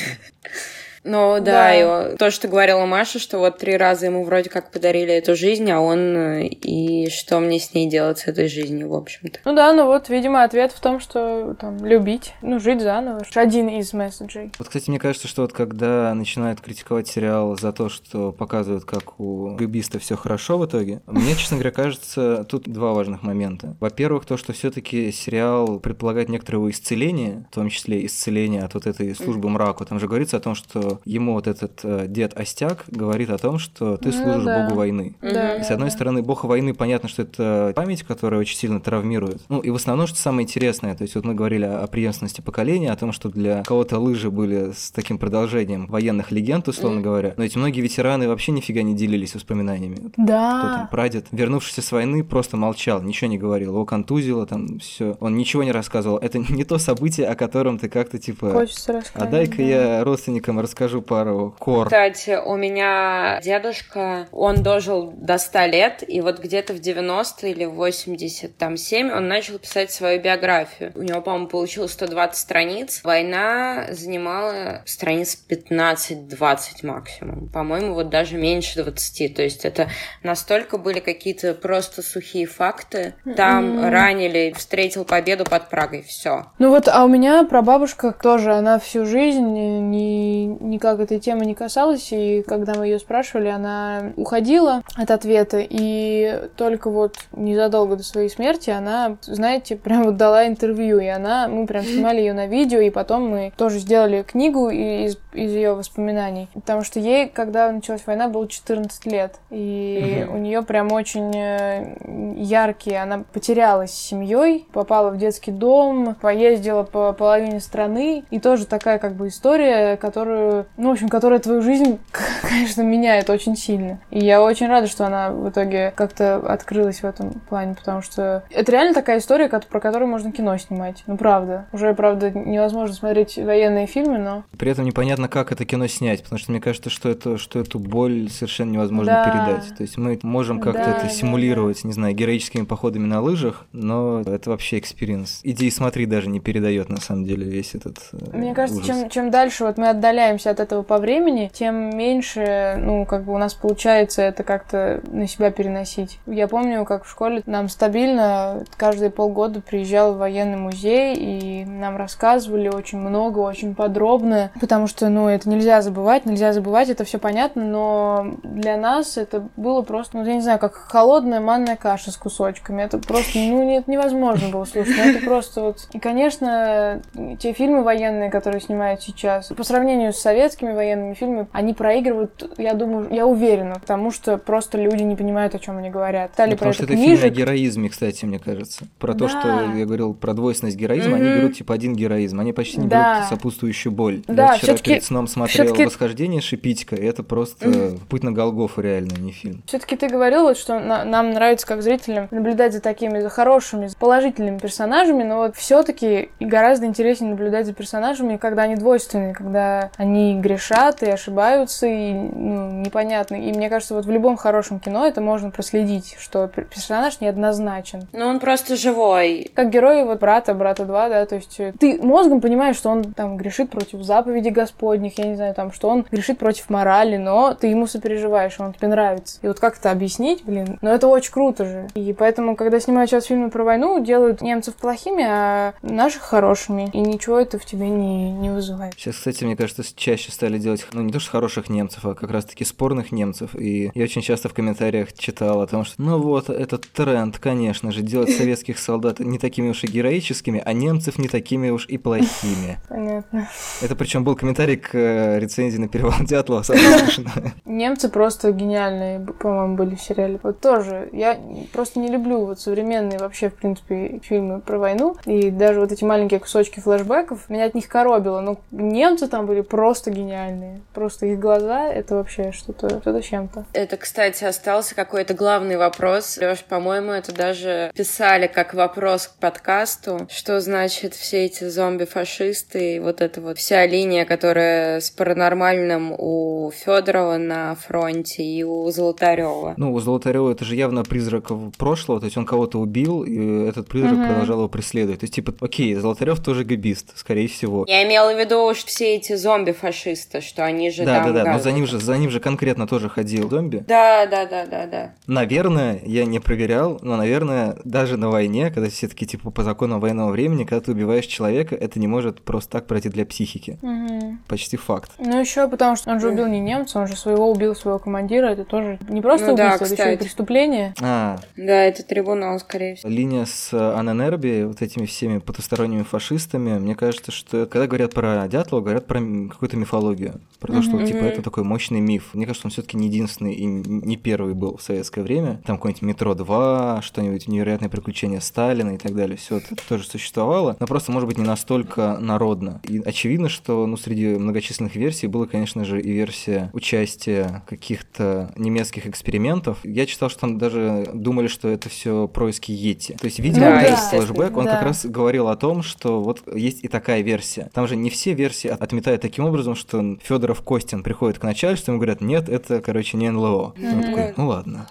Но да, да. И то, что говорила Маша, что вот три раза ему вроде как подарили эту жизнь, а он э, и что мне с ней делать с этой жизнью, в общем-то.
Ну да, ну вот, видимо, ответ в том, что там любить, ну жить заново. Один из месседжей.
Вот, кстати, мне кажется, что вот когда начинают критиковать сериал за то, что показывают, как у губиста все хорошо в итоге, мне, честно говоря, кажется, тут два важных момента. Во-первых, то, что все-таки сериал предполагает некоторое исцеление, в том числе исцеление от вот этой службы мраку. Там же говорится о том, что ему вот этот э, дед Остяк говорит о том, что ты ну служишь да. богу войны.
Да,
и с одной
да.
стороны, бог войны, понятно, что это память, которая очень сильно травмирует. Ну и в основном, что самое интересное, то есть вот мы говорили о, о преемственности поколения, о том, что для кого-то лыжи были с таким продолжением военных легенд, условно mm. говоря, но эти многие ветераны вообще нифига не делились воспоминаниями.
Да.
Кто там, прадед, вернувшийся с войны, просто молчал, ничего не говорил, его контузило, там все, он ничего не рассказывал. Это не то событие, о котором ты как-то типа...
Хочется рассказать.
А дай-ка да. я родственникам расскажу расскажу пару кор.
Кстати, у меня дедушка, он дожил до 100 лет, и вот где-то в 90 или 87 он начал писать свою биографию. У него, по-моему, получилось 120 страниц. Война занимала страниц 15-20 максимум. По-моему, вот даже меньше 20. То есть это настолько были какие-то просто сухие факты. Там mm-hmm. ранили, встретил победу под Прагой, все.
Ну вот, а у меня прабабушка тоже, она всю жизнь не, никак этой темы не касалась, и когда мы ее спрашивали, она уходила от ответа, и только вот незадолго до своей смерти она, знаете, прям вот дала интервью, и она, мы прям снимали ее на видео, и потом мы тоже сделали книгу из, из ее воспоминаний, потому что ей, когда началась война, было 14 лет, и у нее прям очень э, яркие, она потерялась с семьей, попала в детский дом, поездила по половине страны, и тоже такая как бы история, которую, ну, в общем, которая твою жизнь, конечно, меняет очень сильно. И я очень рада, что она в итоге как-то открылась в этом плане, потому что это реально такая история, про которую можно кино снимать. Ну, правда. Уже, правда, невозможно смотреть военные фильмы, но...
При этом непонятно, как это кино снять, потому что мне кажется, что, это, что эту боль совершенно невозможно да. передать. То есть мы можем как-то да, это симулировать, да, да. не знаю, героическими походами на лыжах, но это вообще experience. Иди и смотри даже не передает на самом деле весь этот э,
Мне кажется, чем, чем дальше вот мы отдаляемся от этого по времени, тем меньше, ну, как бы у нас получается это как-то на себя переносить. Я помню, как в школе нам стабильно каждые полгода приезжал военный музей, и нам рассказывали очень много, очень подробно, потому что, ну, это нельзя забывать, нельзя забывать, это все понятно, но для нас это было просто, ну, я не знаю, как холодная манная каша с кусочками. Это просто, ну, нет, невозможно было слушать. Ну, это просто вот... И, конечно, те фильмы военные, которые снимают сейчас, по сравнению с советскими военными фильмами, они проигрывают, я думаю, я уверена, потому что просто люди не понимают, о чем они говорят.
Стали ну, потому что это книжек. фильм о героизме, кстати, мне кажется. Про да. то, что я говорил про двойственность героизма, mm-hmm. они берут типа один героизм, они почти не да. берут сопутствующую боль.
Да,
я вчера перед сном смотрел «Восхождение» Шипитько, и это просто mm-hmm. путь на Голгофу реально, не фильм.
Все-таки ты говорил, вот, что на- нам нравится как зрителям наблюдать за такими, за хорошими, за положительными персонажами, но вот все-таки гораздо интереснее наблюдать за персонажами, когда они двойственные, когда они грешат и ошибаются, и ну, непонятно. И мне кажется, вот в любом хорошем кино это можно проследить, что персонаж неоднозначен.
Ну, он просто живой.
Как герой вот брата, брата 2, да, то есть э, ты мозгом понимаешь, что он там грешит против заповедей Господних, я не знаю, там, что он грешит против морали, но ты ему сопереживаешь, он тебе нравится. И вот как это объяснить, блин? Но это очень круто же. И поэтому, когда снимают сейчас фильмы про войну, делают немцев плохими, а наших хорошими. И ничего это в тебе не, не вызывает.
Сейчас, кстати, мне кажется, чаще стали делать, ну, не то что хороших немцев, а как раз-таки спорных немцев. И я очень часто в комментариях читал о том, что, ну вот, этот тренд, конечно же, делать советских солдат не такими уж и героическими, а немцев не такими уж и плохими.
Понятно.
Это причем был комментарий к э, рецензии на перевал Дятлова.
Немцы просто гениальные, по-моему, были в сериале. Вот тоже. Я просто не люблю вот современные вообще, в принципе, фильмы про войну. И даже вот эти маленькие кусочки флэшбэков, меня от них коробило. Но немцы там были просто гениальные. Просто их глаза — это вообще что-то что чем-то.
Это, кстати, остался какой-то главный вопрос. Лёш, по-моему, это даже писали как вопрос к подкасту, что значит все эти зомби-фашисты и вот эта вот вся линия, которая с паранормальным у Федорова на фронте и у Золотарева.
Ну, у Золотарева это же явно призрак прошлого, то есть он кого-то убил, и этот призрак угу. продолжал его преследовать. То есть, типа, окей, Золотарев тоже габист, скорее всего.
Я имела в виду уж все эти зомби-фашисты, что они же
Да, да, да, но за ним же, за ним же конкретно тоже ходил зомби.
Да, да, да, да, да.
Наверное, я не проверял, но, наверное, даже на войне, когда все таки типа, по законам военного времени, когда ты убиваешь человека, это не может просто так пройти для психики. Угу. Почти факт.
Ну, еще потому что он же убил не немца, он же своего убил своего командира, это тоже не просто ну, убийство, да, это еще и преступление.
А.
Да, это трибунал, скорее всего.
Линия с Аненерби, вот этими всеми потусторонними фашистами, мне кажется, что когда говорят про Дятлова, говорят про какую-то мифологию. Про то, что, типа, это такой мощный миф. Мне кажется, он все таки не единственный и не первый был в советское время. Там какой-нибудь «Метро 2», что-нибудь «Невероятное приключение Сталина» и так далее. Все это тоже существовало, но просто, может быть, не настолько народно. И очевидно, что, ну, среди многочисленных версий было, конечно же, и версия участия каких-то немецких экспериментов. Я читал, что там даже думали, что это все происки Йети. То есть, видимо, да, этот флешбэк, он да. как раз говорил о том, что вот есть и такая версия. Там же не все версии отметают таким образом, что Федоров Костин приходит к начальству, и ему говорят, нет, это, короче, не НЛО. Mm-hmm. Он такой, ну ладно.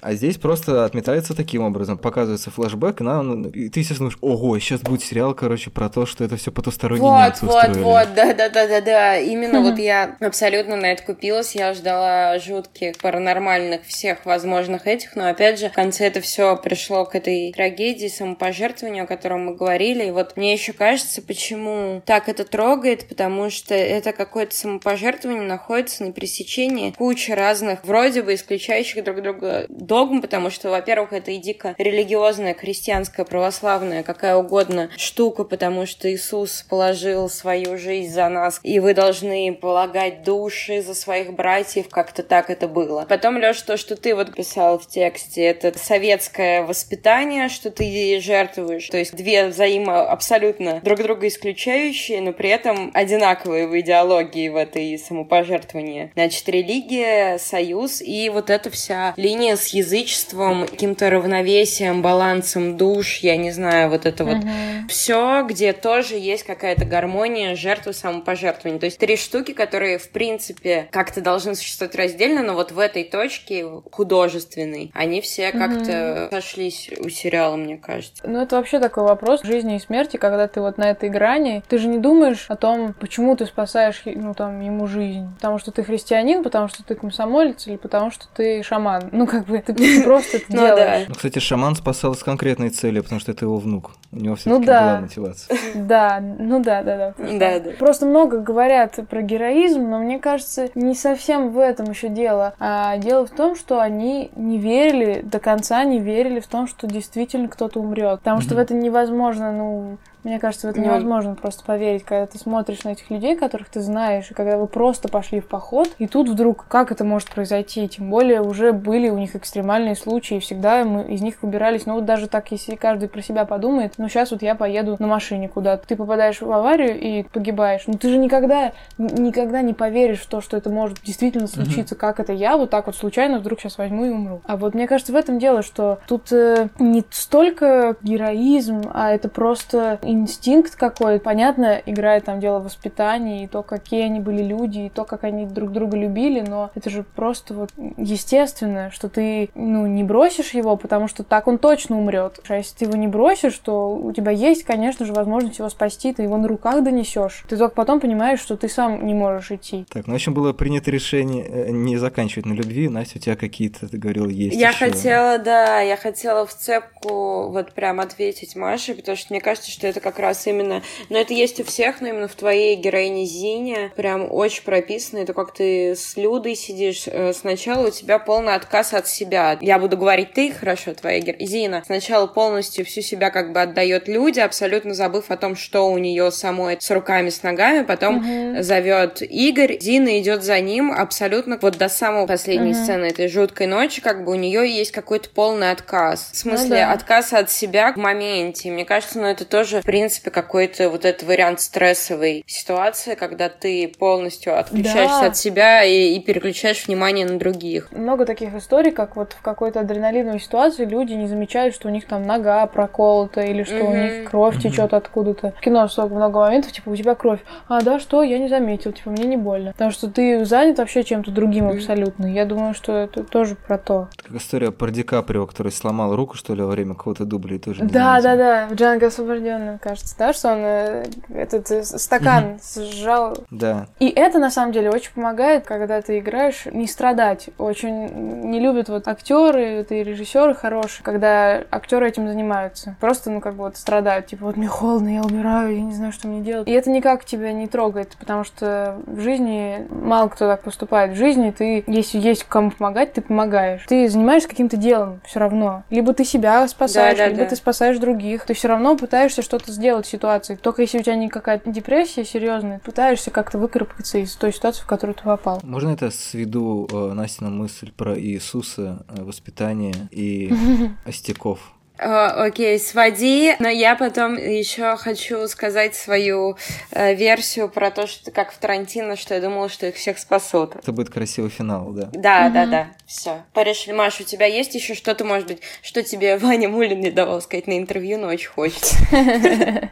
А здесь просто отметается таким образом. Показывается флешбэк, и ты, естественно, думаешь, ого, сейчас будет сериал, короче, про то, что это все потусторонние
вот,
немцы
вот,
устроили.
Вот, да, да, да, да, да. Именно вот я абсолютно на это купилась. Я ждала жутких, паранормальных всех возможных этих, но опять же, в конце это все пришло к этой трагедии, самопожертвованию, о котором мы говорили. И вот мне еще кажется, почему так это трогает, потому потому что это какое-то самопожертвование находится на пересечении кучи разных, вроде бы исключающих друг друга догм, потому что, во-первых, это и дико религиозная, христианская, православная, какая угодно штука, потому что Иисус положил свою жизнь за нас, и вы должны полагать души за своих братьев, как-то так это было. Потом, Лёш, то, что ты вот писал в тексте, это советское воспитание, что ты жертвуешь, то есть две взаимо абсолютно друг друга исключающие, но при этом одинаковые в идеологии в этой самопожертвовании. Значит, религия, союз и вот эта вся линия с язычеством, каким-то равновесием, балансом душ, я не знаю, вот это вот uh-huh. все, где тоже есть какая-то гармония, жертвы, самопожертвования. То есть три штуки, которые, в принципе, как-то должны существовать раздельно, но вот в этой точке художественной, они все как-то uh-huh. сошлись у сериала, мне кажется.
Ну, это вообще такой вопрос жизни и смерти, когда ты вот на этой грани, ты же не думаешь о том, почему ты спасаешь, ну, там, ему жизнь. Потому что ты христианин, потому что ты комсомолец или потому что ты шаман. Ну, как бы, ты просто это ну делаешь.
Ну, кстати, шаман спасал с конкретной целью, потому что это его внук. У него все таки ну, была мотивация.
Да, ну да, да, да. Да, да. Просто много говорят про героизм, но мне кажется, не совсем в этом еще дело. А дело в том, что они не верили, до конца не верили в том, что действительно кто-то умрет. Потому что в это невозможно, ну, мне кажется, в это невозможно просто поверить, когда ты смотришь на этих людей, которых ты знаешь, и когда вы просто пошли в поход, и тут вдруг, как это может произойти? Тем более уже были у них экстремальные случаи, и всегда мы из них выбирались. Ну вот даже так, если каждый про себя подумает, ну сейчас вот я поеду на машине куда-то. Ты попадаешь в аварию и погибаешь. Ну ты же никогда, никогда не поверишь в то, что это может действительно случиться, mm-hmm. как это я вот так вот случайно вдруг сейчас возьму и умру. А вот мне кажется, в этом дело, что тут э, не столько героизм, а это просто инстинкт какой. Понятно, играет там дело воспитания, и то, какие они были люди, и то, как они друг друга любили, но это же просто вот естественно, что ты, ну, не бросишь его, потому что так он точно умрет. А если ты его не бросишь, то у тебя есть, конечно же, возможность его спасти, ты его на руках донесешь. Ты только потом понимаешь, что ты сам не можешь идти.
Так, ну, в общем, было принято решение э, не заканчивать на любви. Настя, у тебя какие-то, ты говорила, есть
Я
еще.
хотела, да, я хотела в цепку вот прям ответить Маше, потому что мне кажется, что это как раз именно... Но это есть у всех, но именно в твоей героине Зине прям очень прописано. Это как ты с Людой сидишь. Э, сначала у тебя полный отказ от себя. Я буду говорить ты, хорошо, твоя героиня. Зина сначала полностью всю себя как бы отдает люди, абсолютно забыв о том, что у нее самой с руками, с ногами. Потом угу. зовет Игорь. Зина идет за ним абсолютно вот до самой последней угу. сцены этой жуткой ночи. Как бы у нее есть какой-то полный отказ. В смысле, ну, да. отказ от себя в моменте. Мне кажется, ну это тоже, принципе, какой-то вот этот вариант стрессовой ситуации, когда ты полностью отключаешься да. от себя и, и переключаешь внимание на других.
Много таких историй, как вот в какой-то адреналиновой ситуации люди не замечают, что у них там нога проколота или что mm-hmm. у них кровь mm-hmm. течет откуда-то. В кино столько много моментов, типа, у тебя кровь. А, да, что? Я не заметил, типа, мне не больно. Потому что ты занят вообще чем-то другим mm-hmm. абсолютно. Я думаю, что это тоже про то.
Как история про Ди Каприо, который сломал руку, что ли, во время какого-то дубля и тоже
Да, да, да, в Джанго освобожденном, кажется, да? что он э, этот э, стакан mm-hmm. сжал.
Да.
И это на самом деле очень помогает, когда ты играешь, не страдать. Очень не любят вот актеры, это и режиссеры хорошие, когда актеры этим занимаются. Просто, ну, как бы вот страдают, типа, вот мне холодно, я умираю, я не знаю, что мне делать. И это никак тебя не трогает, потому что в жизни мало кто так поступает. В жизни ты, если есть кому помогать, ты помогаешь. Ты занимаешься каким-то делом все равно. Либо ты себя спасаешь, да, да, либо да. ты спасаешь других. Ты все равно пытаешься что-то сделать ситуации. Только если у тебя не какая-то депрессия серьезная, пытаешься как-то выкарабкаться из той ситуации, в которую ты попал.
Можно это сведу э, Настина мысль про Иисуса, э, воспитание и остяков?
Окей, своди, но я потом еще хочу сказать свою э, версию про то, что как в Тарантино, что я думала, что их всех спасут.
Это будет красивый финал, да?
Да, mm-hmm. да, да. Все. Порешили, Маш, у тебя есть еще что-то, может быть, что тебе Ваня Мулин не давал сказать на интервью, но очень хочется.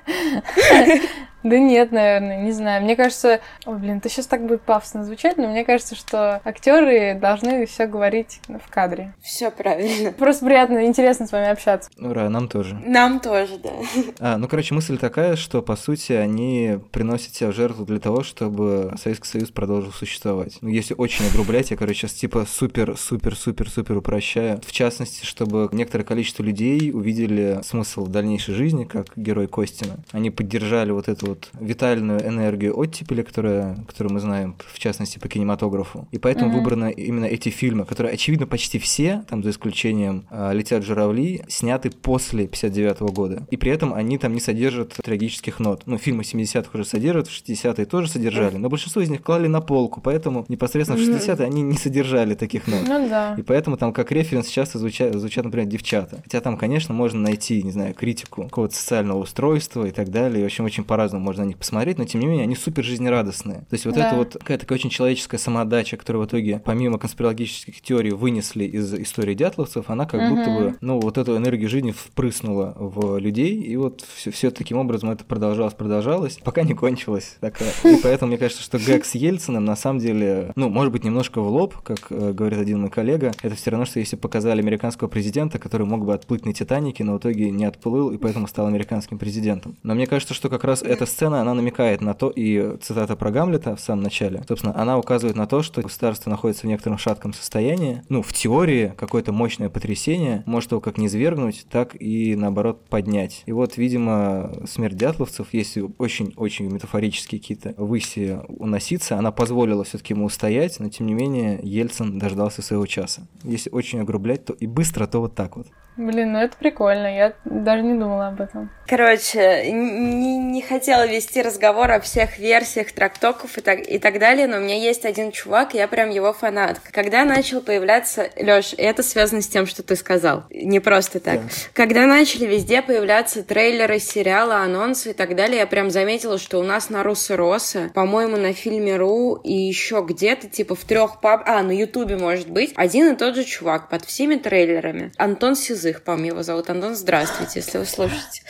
Да нет, наверное, не знаю. Мне кажется, ой, блин, это сейчас так будет пафосно звучать, но мне кажется, что актеры должны все говорить в кадре.
Все правильно.
Просто приятно, интересно с вами общаться.
Ура, нам тоже.
Нам тоже, да.
А, ну, короче, мысль такая, что, по сути, они приносят себя в жертву для того, чтобы Советский Союз продолжил существовать. Ну, если очень огрублять, я, короче, сейчас типа супер супер-супер-супер упрощают. В частности, чтобы некоторое количество людей увидели смысл дальнейшей жизни, как герой Костина. Они поддержали вот эту вот витальную энергию оттепели, которая, которую мы знаем, в частности, по кинематографу. И поэтому mm-hmm. выбраны именно эти фильмы, которые, очевидно, почти все, там за исключением э, «Летят журавли», сняты после 59 -го года. И при этом они там не содержат трагических нот. Ну, фильмы 70-х уже содержат, в 60-е тоже содержали, но большинство из них клали на полку, поэтому непосредственно в 60-е они не содержали таких нот.
Ну да.
И поэтому там как референс часто звучат, звучат, например, девчата. Хотя там, конечно, можно найти, не знаю, критику какого-то социального устройства и так далее. И, в общем, очень по-разному можно на них посмотреть, но тем не менее они супер жизнерадостные. То есть вот да. это вот какая-то такая очень человеческая самоотдача, которая в итоге, помимо конспирологических теорий, вынесли из истории дятловцев, она как угу. будто бы, ну, вот эту энергию жизни впрыснула в людей, и вот все, все таким образом это продолжалось, продолжалось, пока не кончилось. Такая. И поэтому мне кажется, что Гэг с Ельцином на самом деле, ну, может быть, немножко в лоб, как э, говорит один мой коллега, это все равно, что если показали американского президента, который мог бы отплыть на Титанике, но в итоге не отплыл, и поэтому стал американским президентом. Но мне кажется, что как раз эта сцена, она намекает на то, и цитата про Гамлета в самом начале, собственно, она указывает на то, что государство находится в некотором шатком состоянии. Ну, в теории какое-то мощное потрясение может его как не свергнуть, так и наоборот поднять. И вот, видимо, смерть дятловцев, если очень-очень метафорические какие-то выси уноситься, она позволила все-таки ему устоять, но тем не менее Ельцин дождался своего часа. Если очень огрублять, то и быстро, то вот так вот.
Блин, ну это прикольно, я даже не думала об этом.
Короче, не, не хотела вести разговор о всех версиях трактоков и так, и так далее, но у меня есть один чувак, я прям его фанат. Когда начал появляться... Лёш, это связано с тем, что ты сказал, не просто так. Да. Когда начали везде появляться трейлеры, сериалы, анонсы и так далее, я прям заметила, что у нас на Русы Роса, по-моему, на фильме Ру и еще где-то, типа в трех паб... А, на Ютубе, может быть, один и тот же чувак под всеми трейлерами. Антон Сизы Язых, по-моему, его зовут Антон. Здравствуйте, если вы слушаете.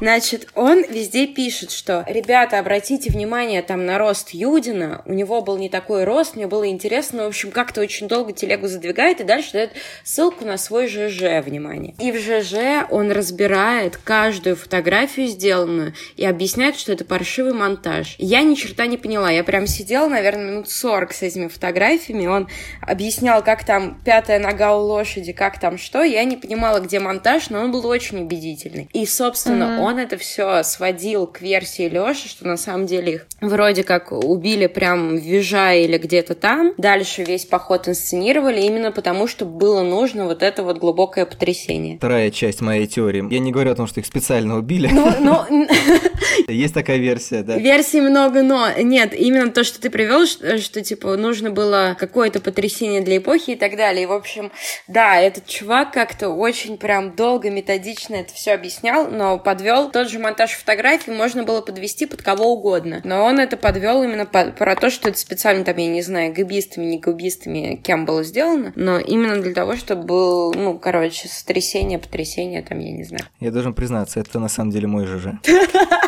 Значит, он везде пишет, что, ребята, обратите внимание там на рост Юдина. У него был не такой рост, мне было интересно. В общем, как-то очень долго телегу задвигает и дальше дает ссылку на свой ЖЖ, внимание. И в ЖЖ он разбирает каждую фотографию сделанную и объясняет, что это паршивый монтаж. Я ни черта не поняла. Я прям сидела, наверное, минут 40 с этими фотографиями. Он объяснял, как там пятая нога у лошади, как там что. Я не понимала, понимала, где монтаж, но он был очень убедительный. И, собственно, mm-hmm. он это все сводил к версии Лёши, что на самом деле их вроде как убили прям в Вижа или где-то там. Дальше весь поход инсценировали именно потому, что было нужно вот это вот глубокое потрясение.
Вторая часть моей теории. Я не говорю о том, что их специально убили.
Ну, но...
Есть такая версия, да.
Версий много, но нет, именно то, что ты привел, что, что типа нужно было какое-то потрясение для эпохи и так далее. И, в общем, да, этот чувак как-то очень прям долго, методично это все объяснял, но подвел тот же монтаж фотографий можно было подвести под кого угодно. Но он это подвел именно по, про то, что это специально там, я не знаю, габистами, не габистами, кем было сделано, но именно для того, чтобы был, ну, короче, сотрясение, потрясение, там, я не знаю.
Я должен признаться, это на самом деле мой ЖЖ.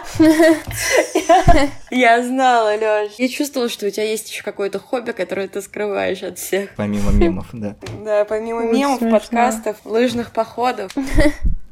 Я знала, Лёш. Я чувствовала, что у тебя есть еще какое-то хобби, которое ты скрываешь от всех.
Помимо мемов, да.
Да, помимо мемов, подкастов, лыжных походов.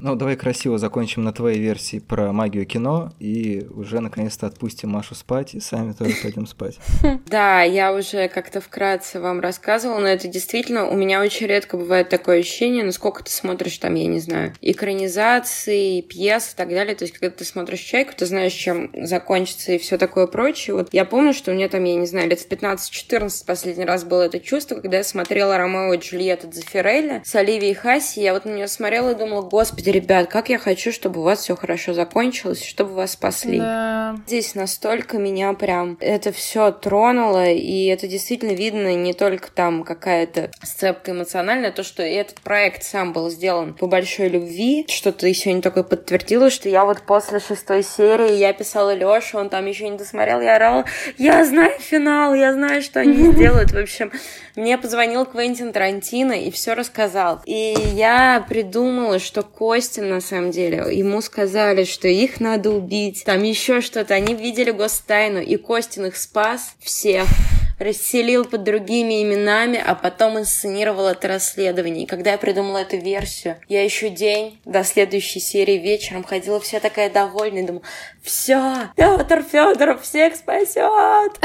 Ну, давай красиво закончим на твоей версии про магию кино и уже наконец-то отпустим Машу спать и сами тоже пойдем спать.
Да, я уже как-то вкратце вам рассказывала, но это действительно у меня очень редко бывает такое ощущение, насколько ты смотришь там, я не знаю, экранизации, пьес и так далее. То есть, когда ты смотришь «Чайку», ты знаешь, чем закончится и все такое прочее. Вот я помню, что у меня там, я не знаю, лет в 15-14 последний раз было это чувство, когда я смотрела «Ромео и Джульетта» Дзефирелли с Оливией Хаси, я вот на нее смотрела и думала, господи, ребят, как я хочу, чтобы у вас все хорошо закончилось, чтобы вас спасли. Да. Здесь настолько меня прям это все тронуло, и это действительно видно не только там какая-то сцепка эмоциональная, то, что этот проект сам был сделан по большой любви, что ты сегодня такое подтвердила, что я вот после шестой серии, я писала Лёше, он там еще не досмотрел, я орала, я знаю финал, я знаю, что они сделают. В общем, мне позвонил Квентин Тарантино и все рассказал. И я придумала, что Костин на самом деле, ему сказали, что их надо убить, там еще что-то. Они видели гостайну, и Костин их спас всех расселил под другими именами, а потом инсценировал это расследование. И когда я придумала эту версию, я еще день до следующей серии вечером ходила вся такая довольная, думаю, все, Петр Федоров всех спасет.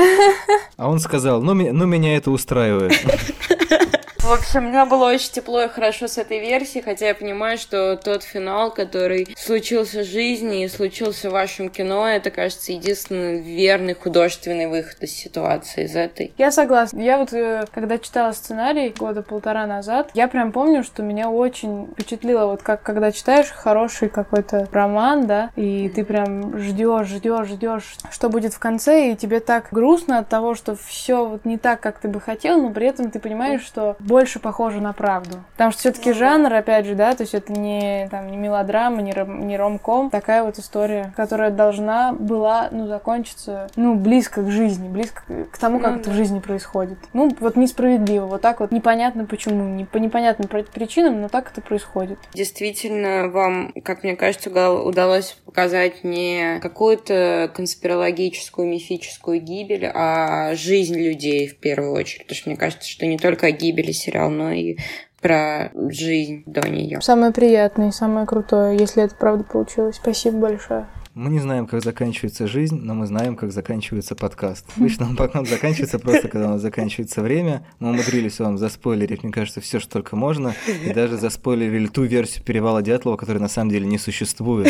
А он сказал, ну, ну меня это устраивает.
В общем, мне было очень тепло и хорошо с этой версией, хотя я понимаю, что тот финал, который случился в жизни и случился в вашем кино, это, кажется, единственный верный художественный выход из ситуации, из этой.
Я согласна. Я вот, э, когда читала сценарий года полтора назад, я прям помню, что меня очень впечатлило, вот как когда читаешь хороший какой-то роман, да, и ты прям ждешь, ждешь, ждешь, что будет в конце, и тебе так грустно от того, что все вот не так, как ты бы хотел, но при этом ты понимаешь, что больше похоже на правду. Потому что все-таки ну жанр, опять же, да, то есть это не, там, не мелодрама, не, ром, не ромком, такая вот история, которая должна была, ну, закончиться, ну, близко к жизни, близко к тому, как ну, это в жизни происходит. Ну, вот несправедливо, вот так вот непонятно почему, не, по непонятным причинам, но так это происходит.
Действительно, вам, как мне кажется, удалось показать не какую-то конспирологическую, мифическую гибель, а жизнь людей в первую очередь. Потому что мне кажется, что не только о гибели сериал, но и про жизнь до нее.
Самое приятное и самое крутое, если это правда получилось. Спасибо большое.
Мы не знаем, как заканчивается жизнь, но мы знаем, как заканчивается подкаст. Обычно он потом заканчивается просто, когда у нас заканчивается время. Мы умудрились вам заспойлерить, мне кажется, все, что только можно. И даже заспойлерили ту версию перевала Дятлова, которая на самом деле не существует.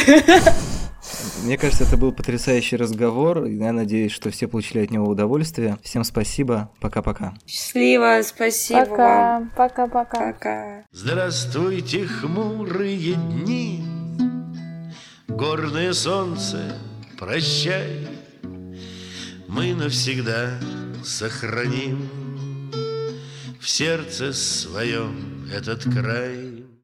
Мне кажется, это был потрясающий разговор. Я надеюсь, что все получили от него удовольствие. Всем спасибо. Пока-пока.
Счастливо. Спасибо
Пока.
вам.
Пока-пока.
Пока.
Здравствуйте, хмурые дни. Горное солнце, прощай, Мы навсегда сохраним В сердце своем этот край.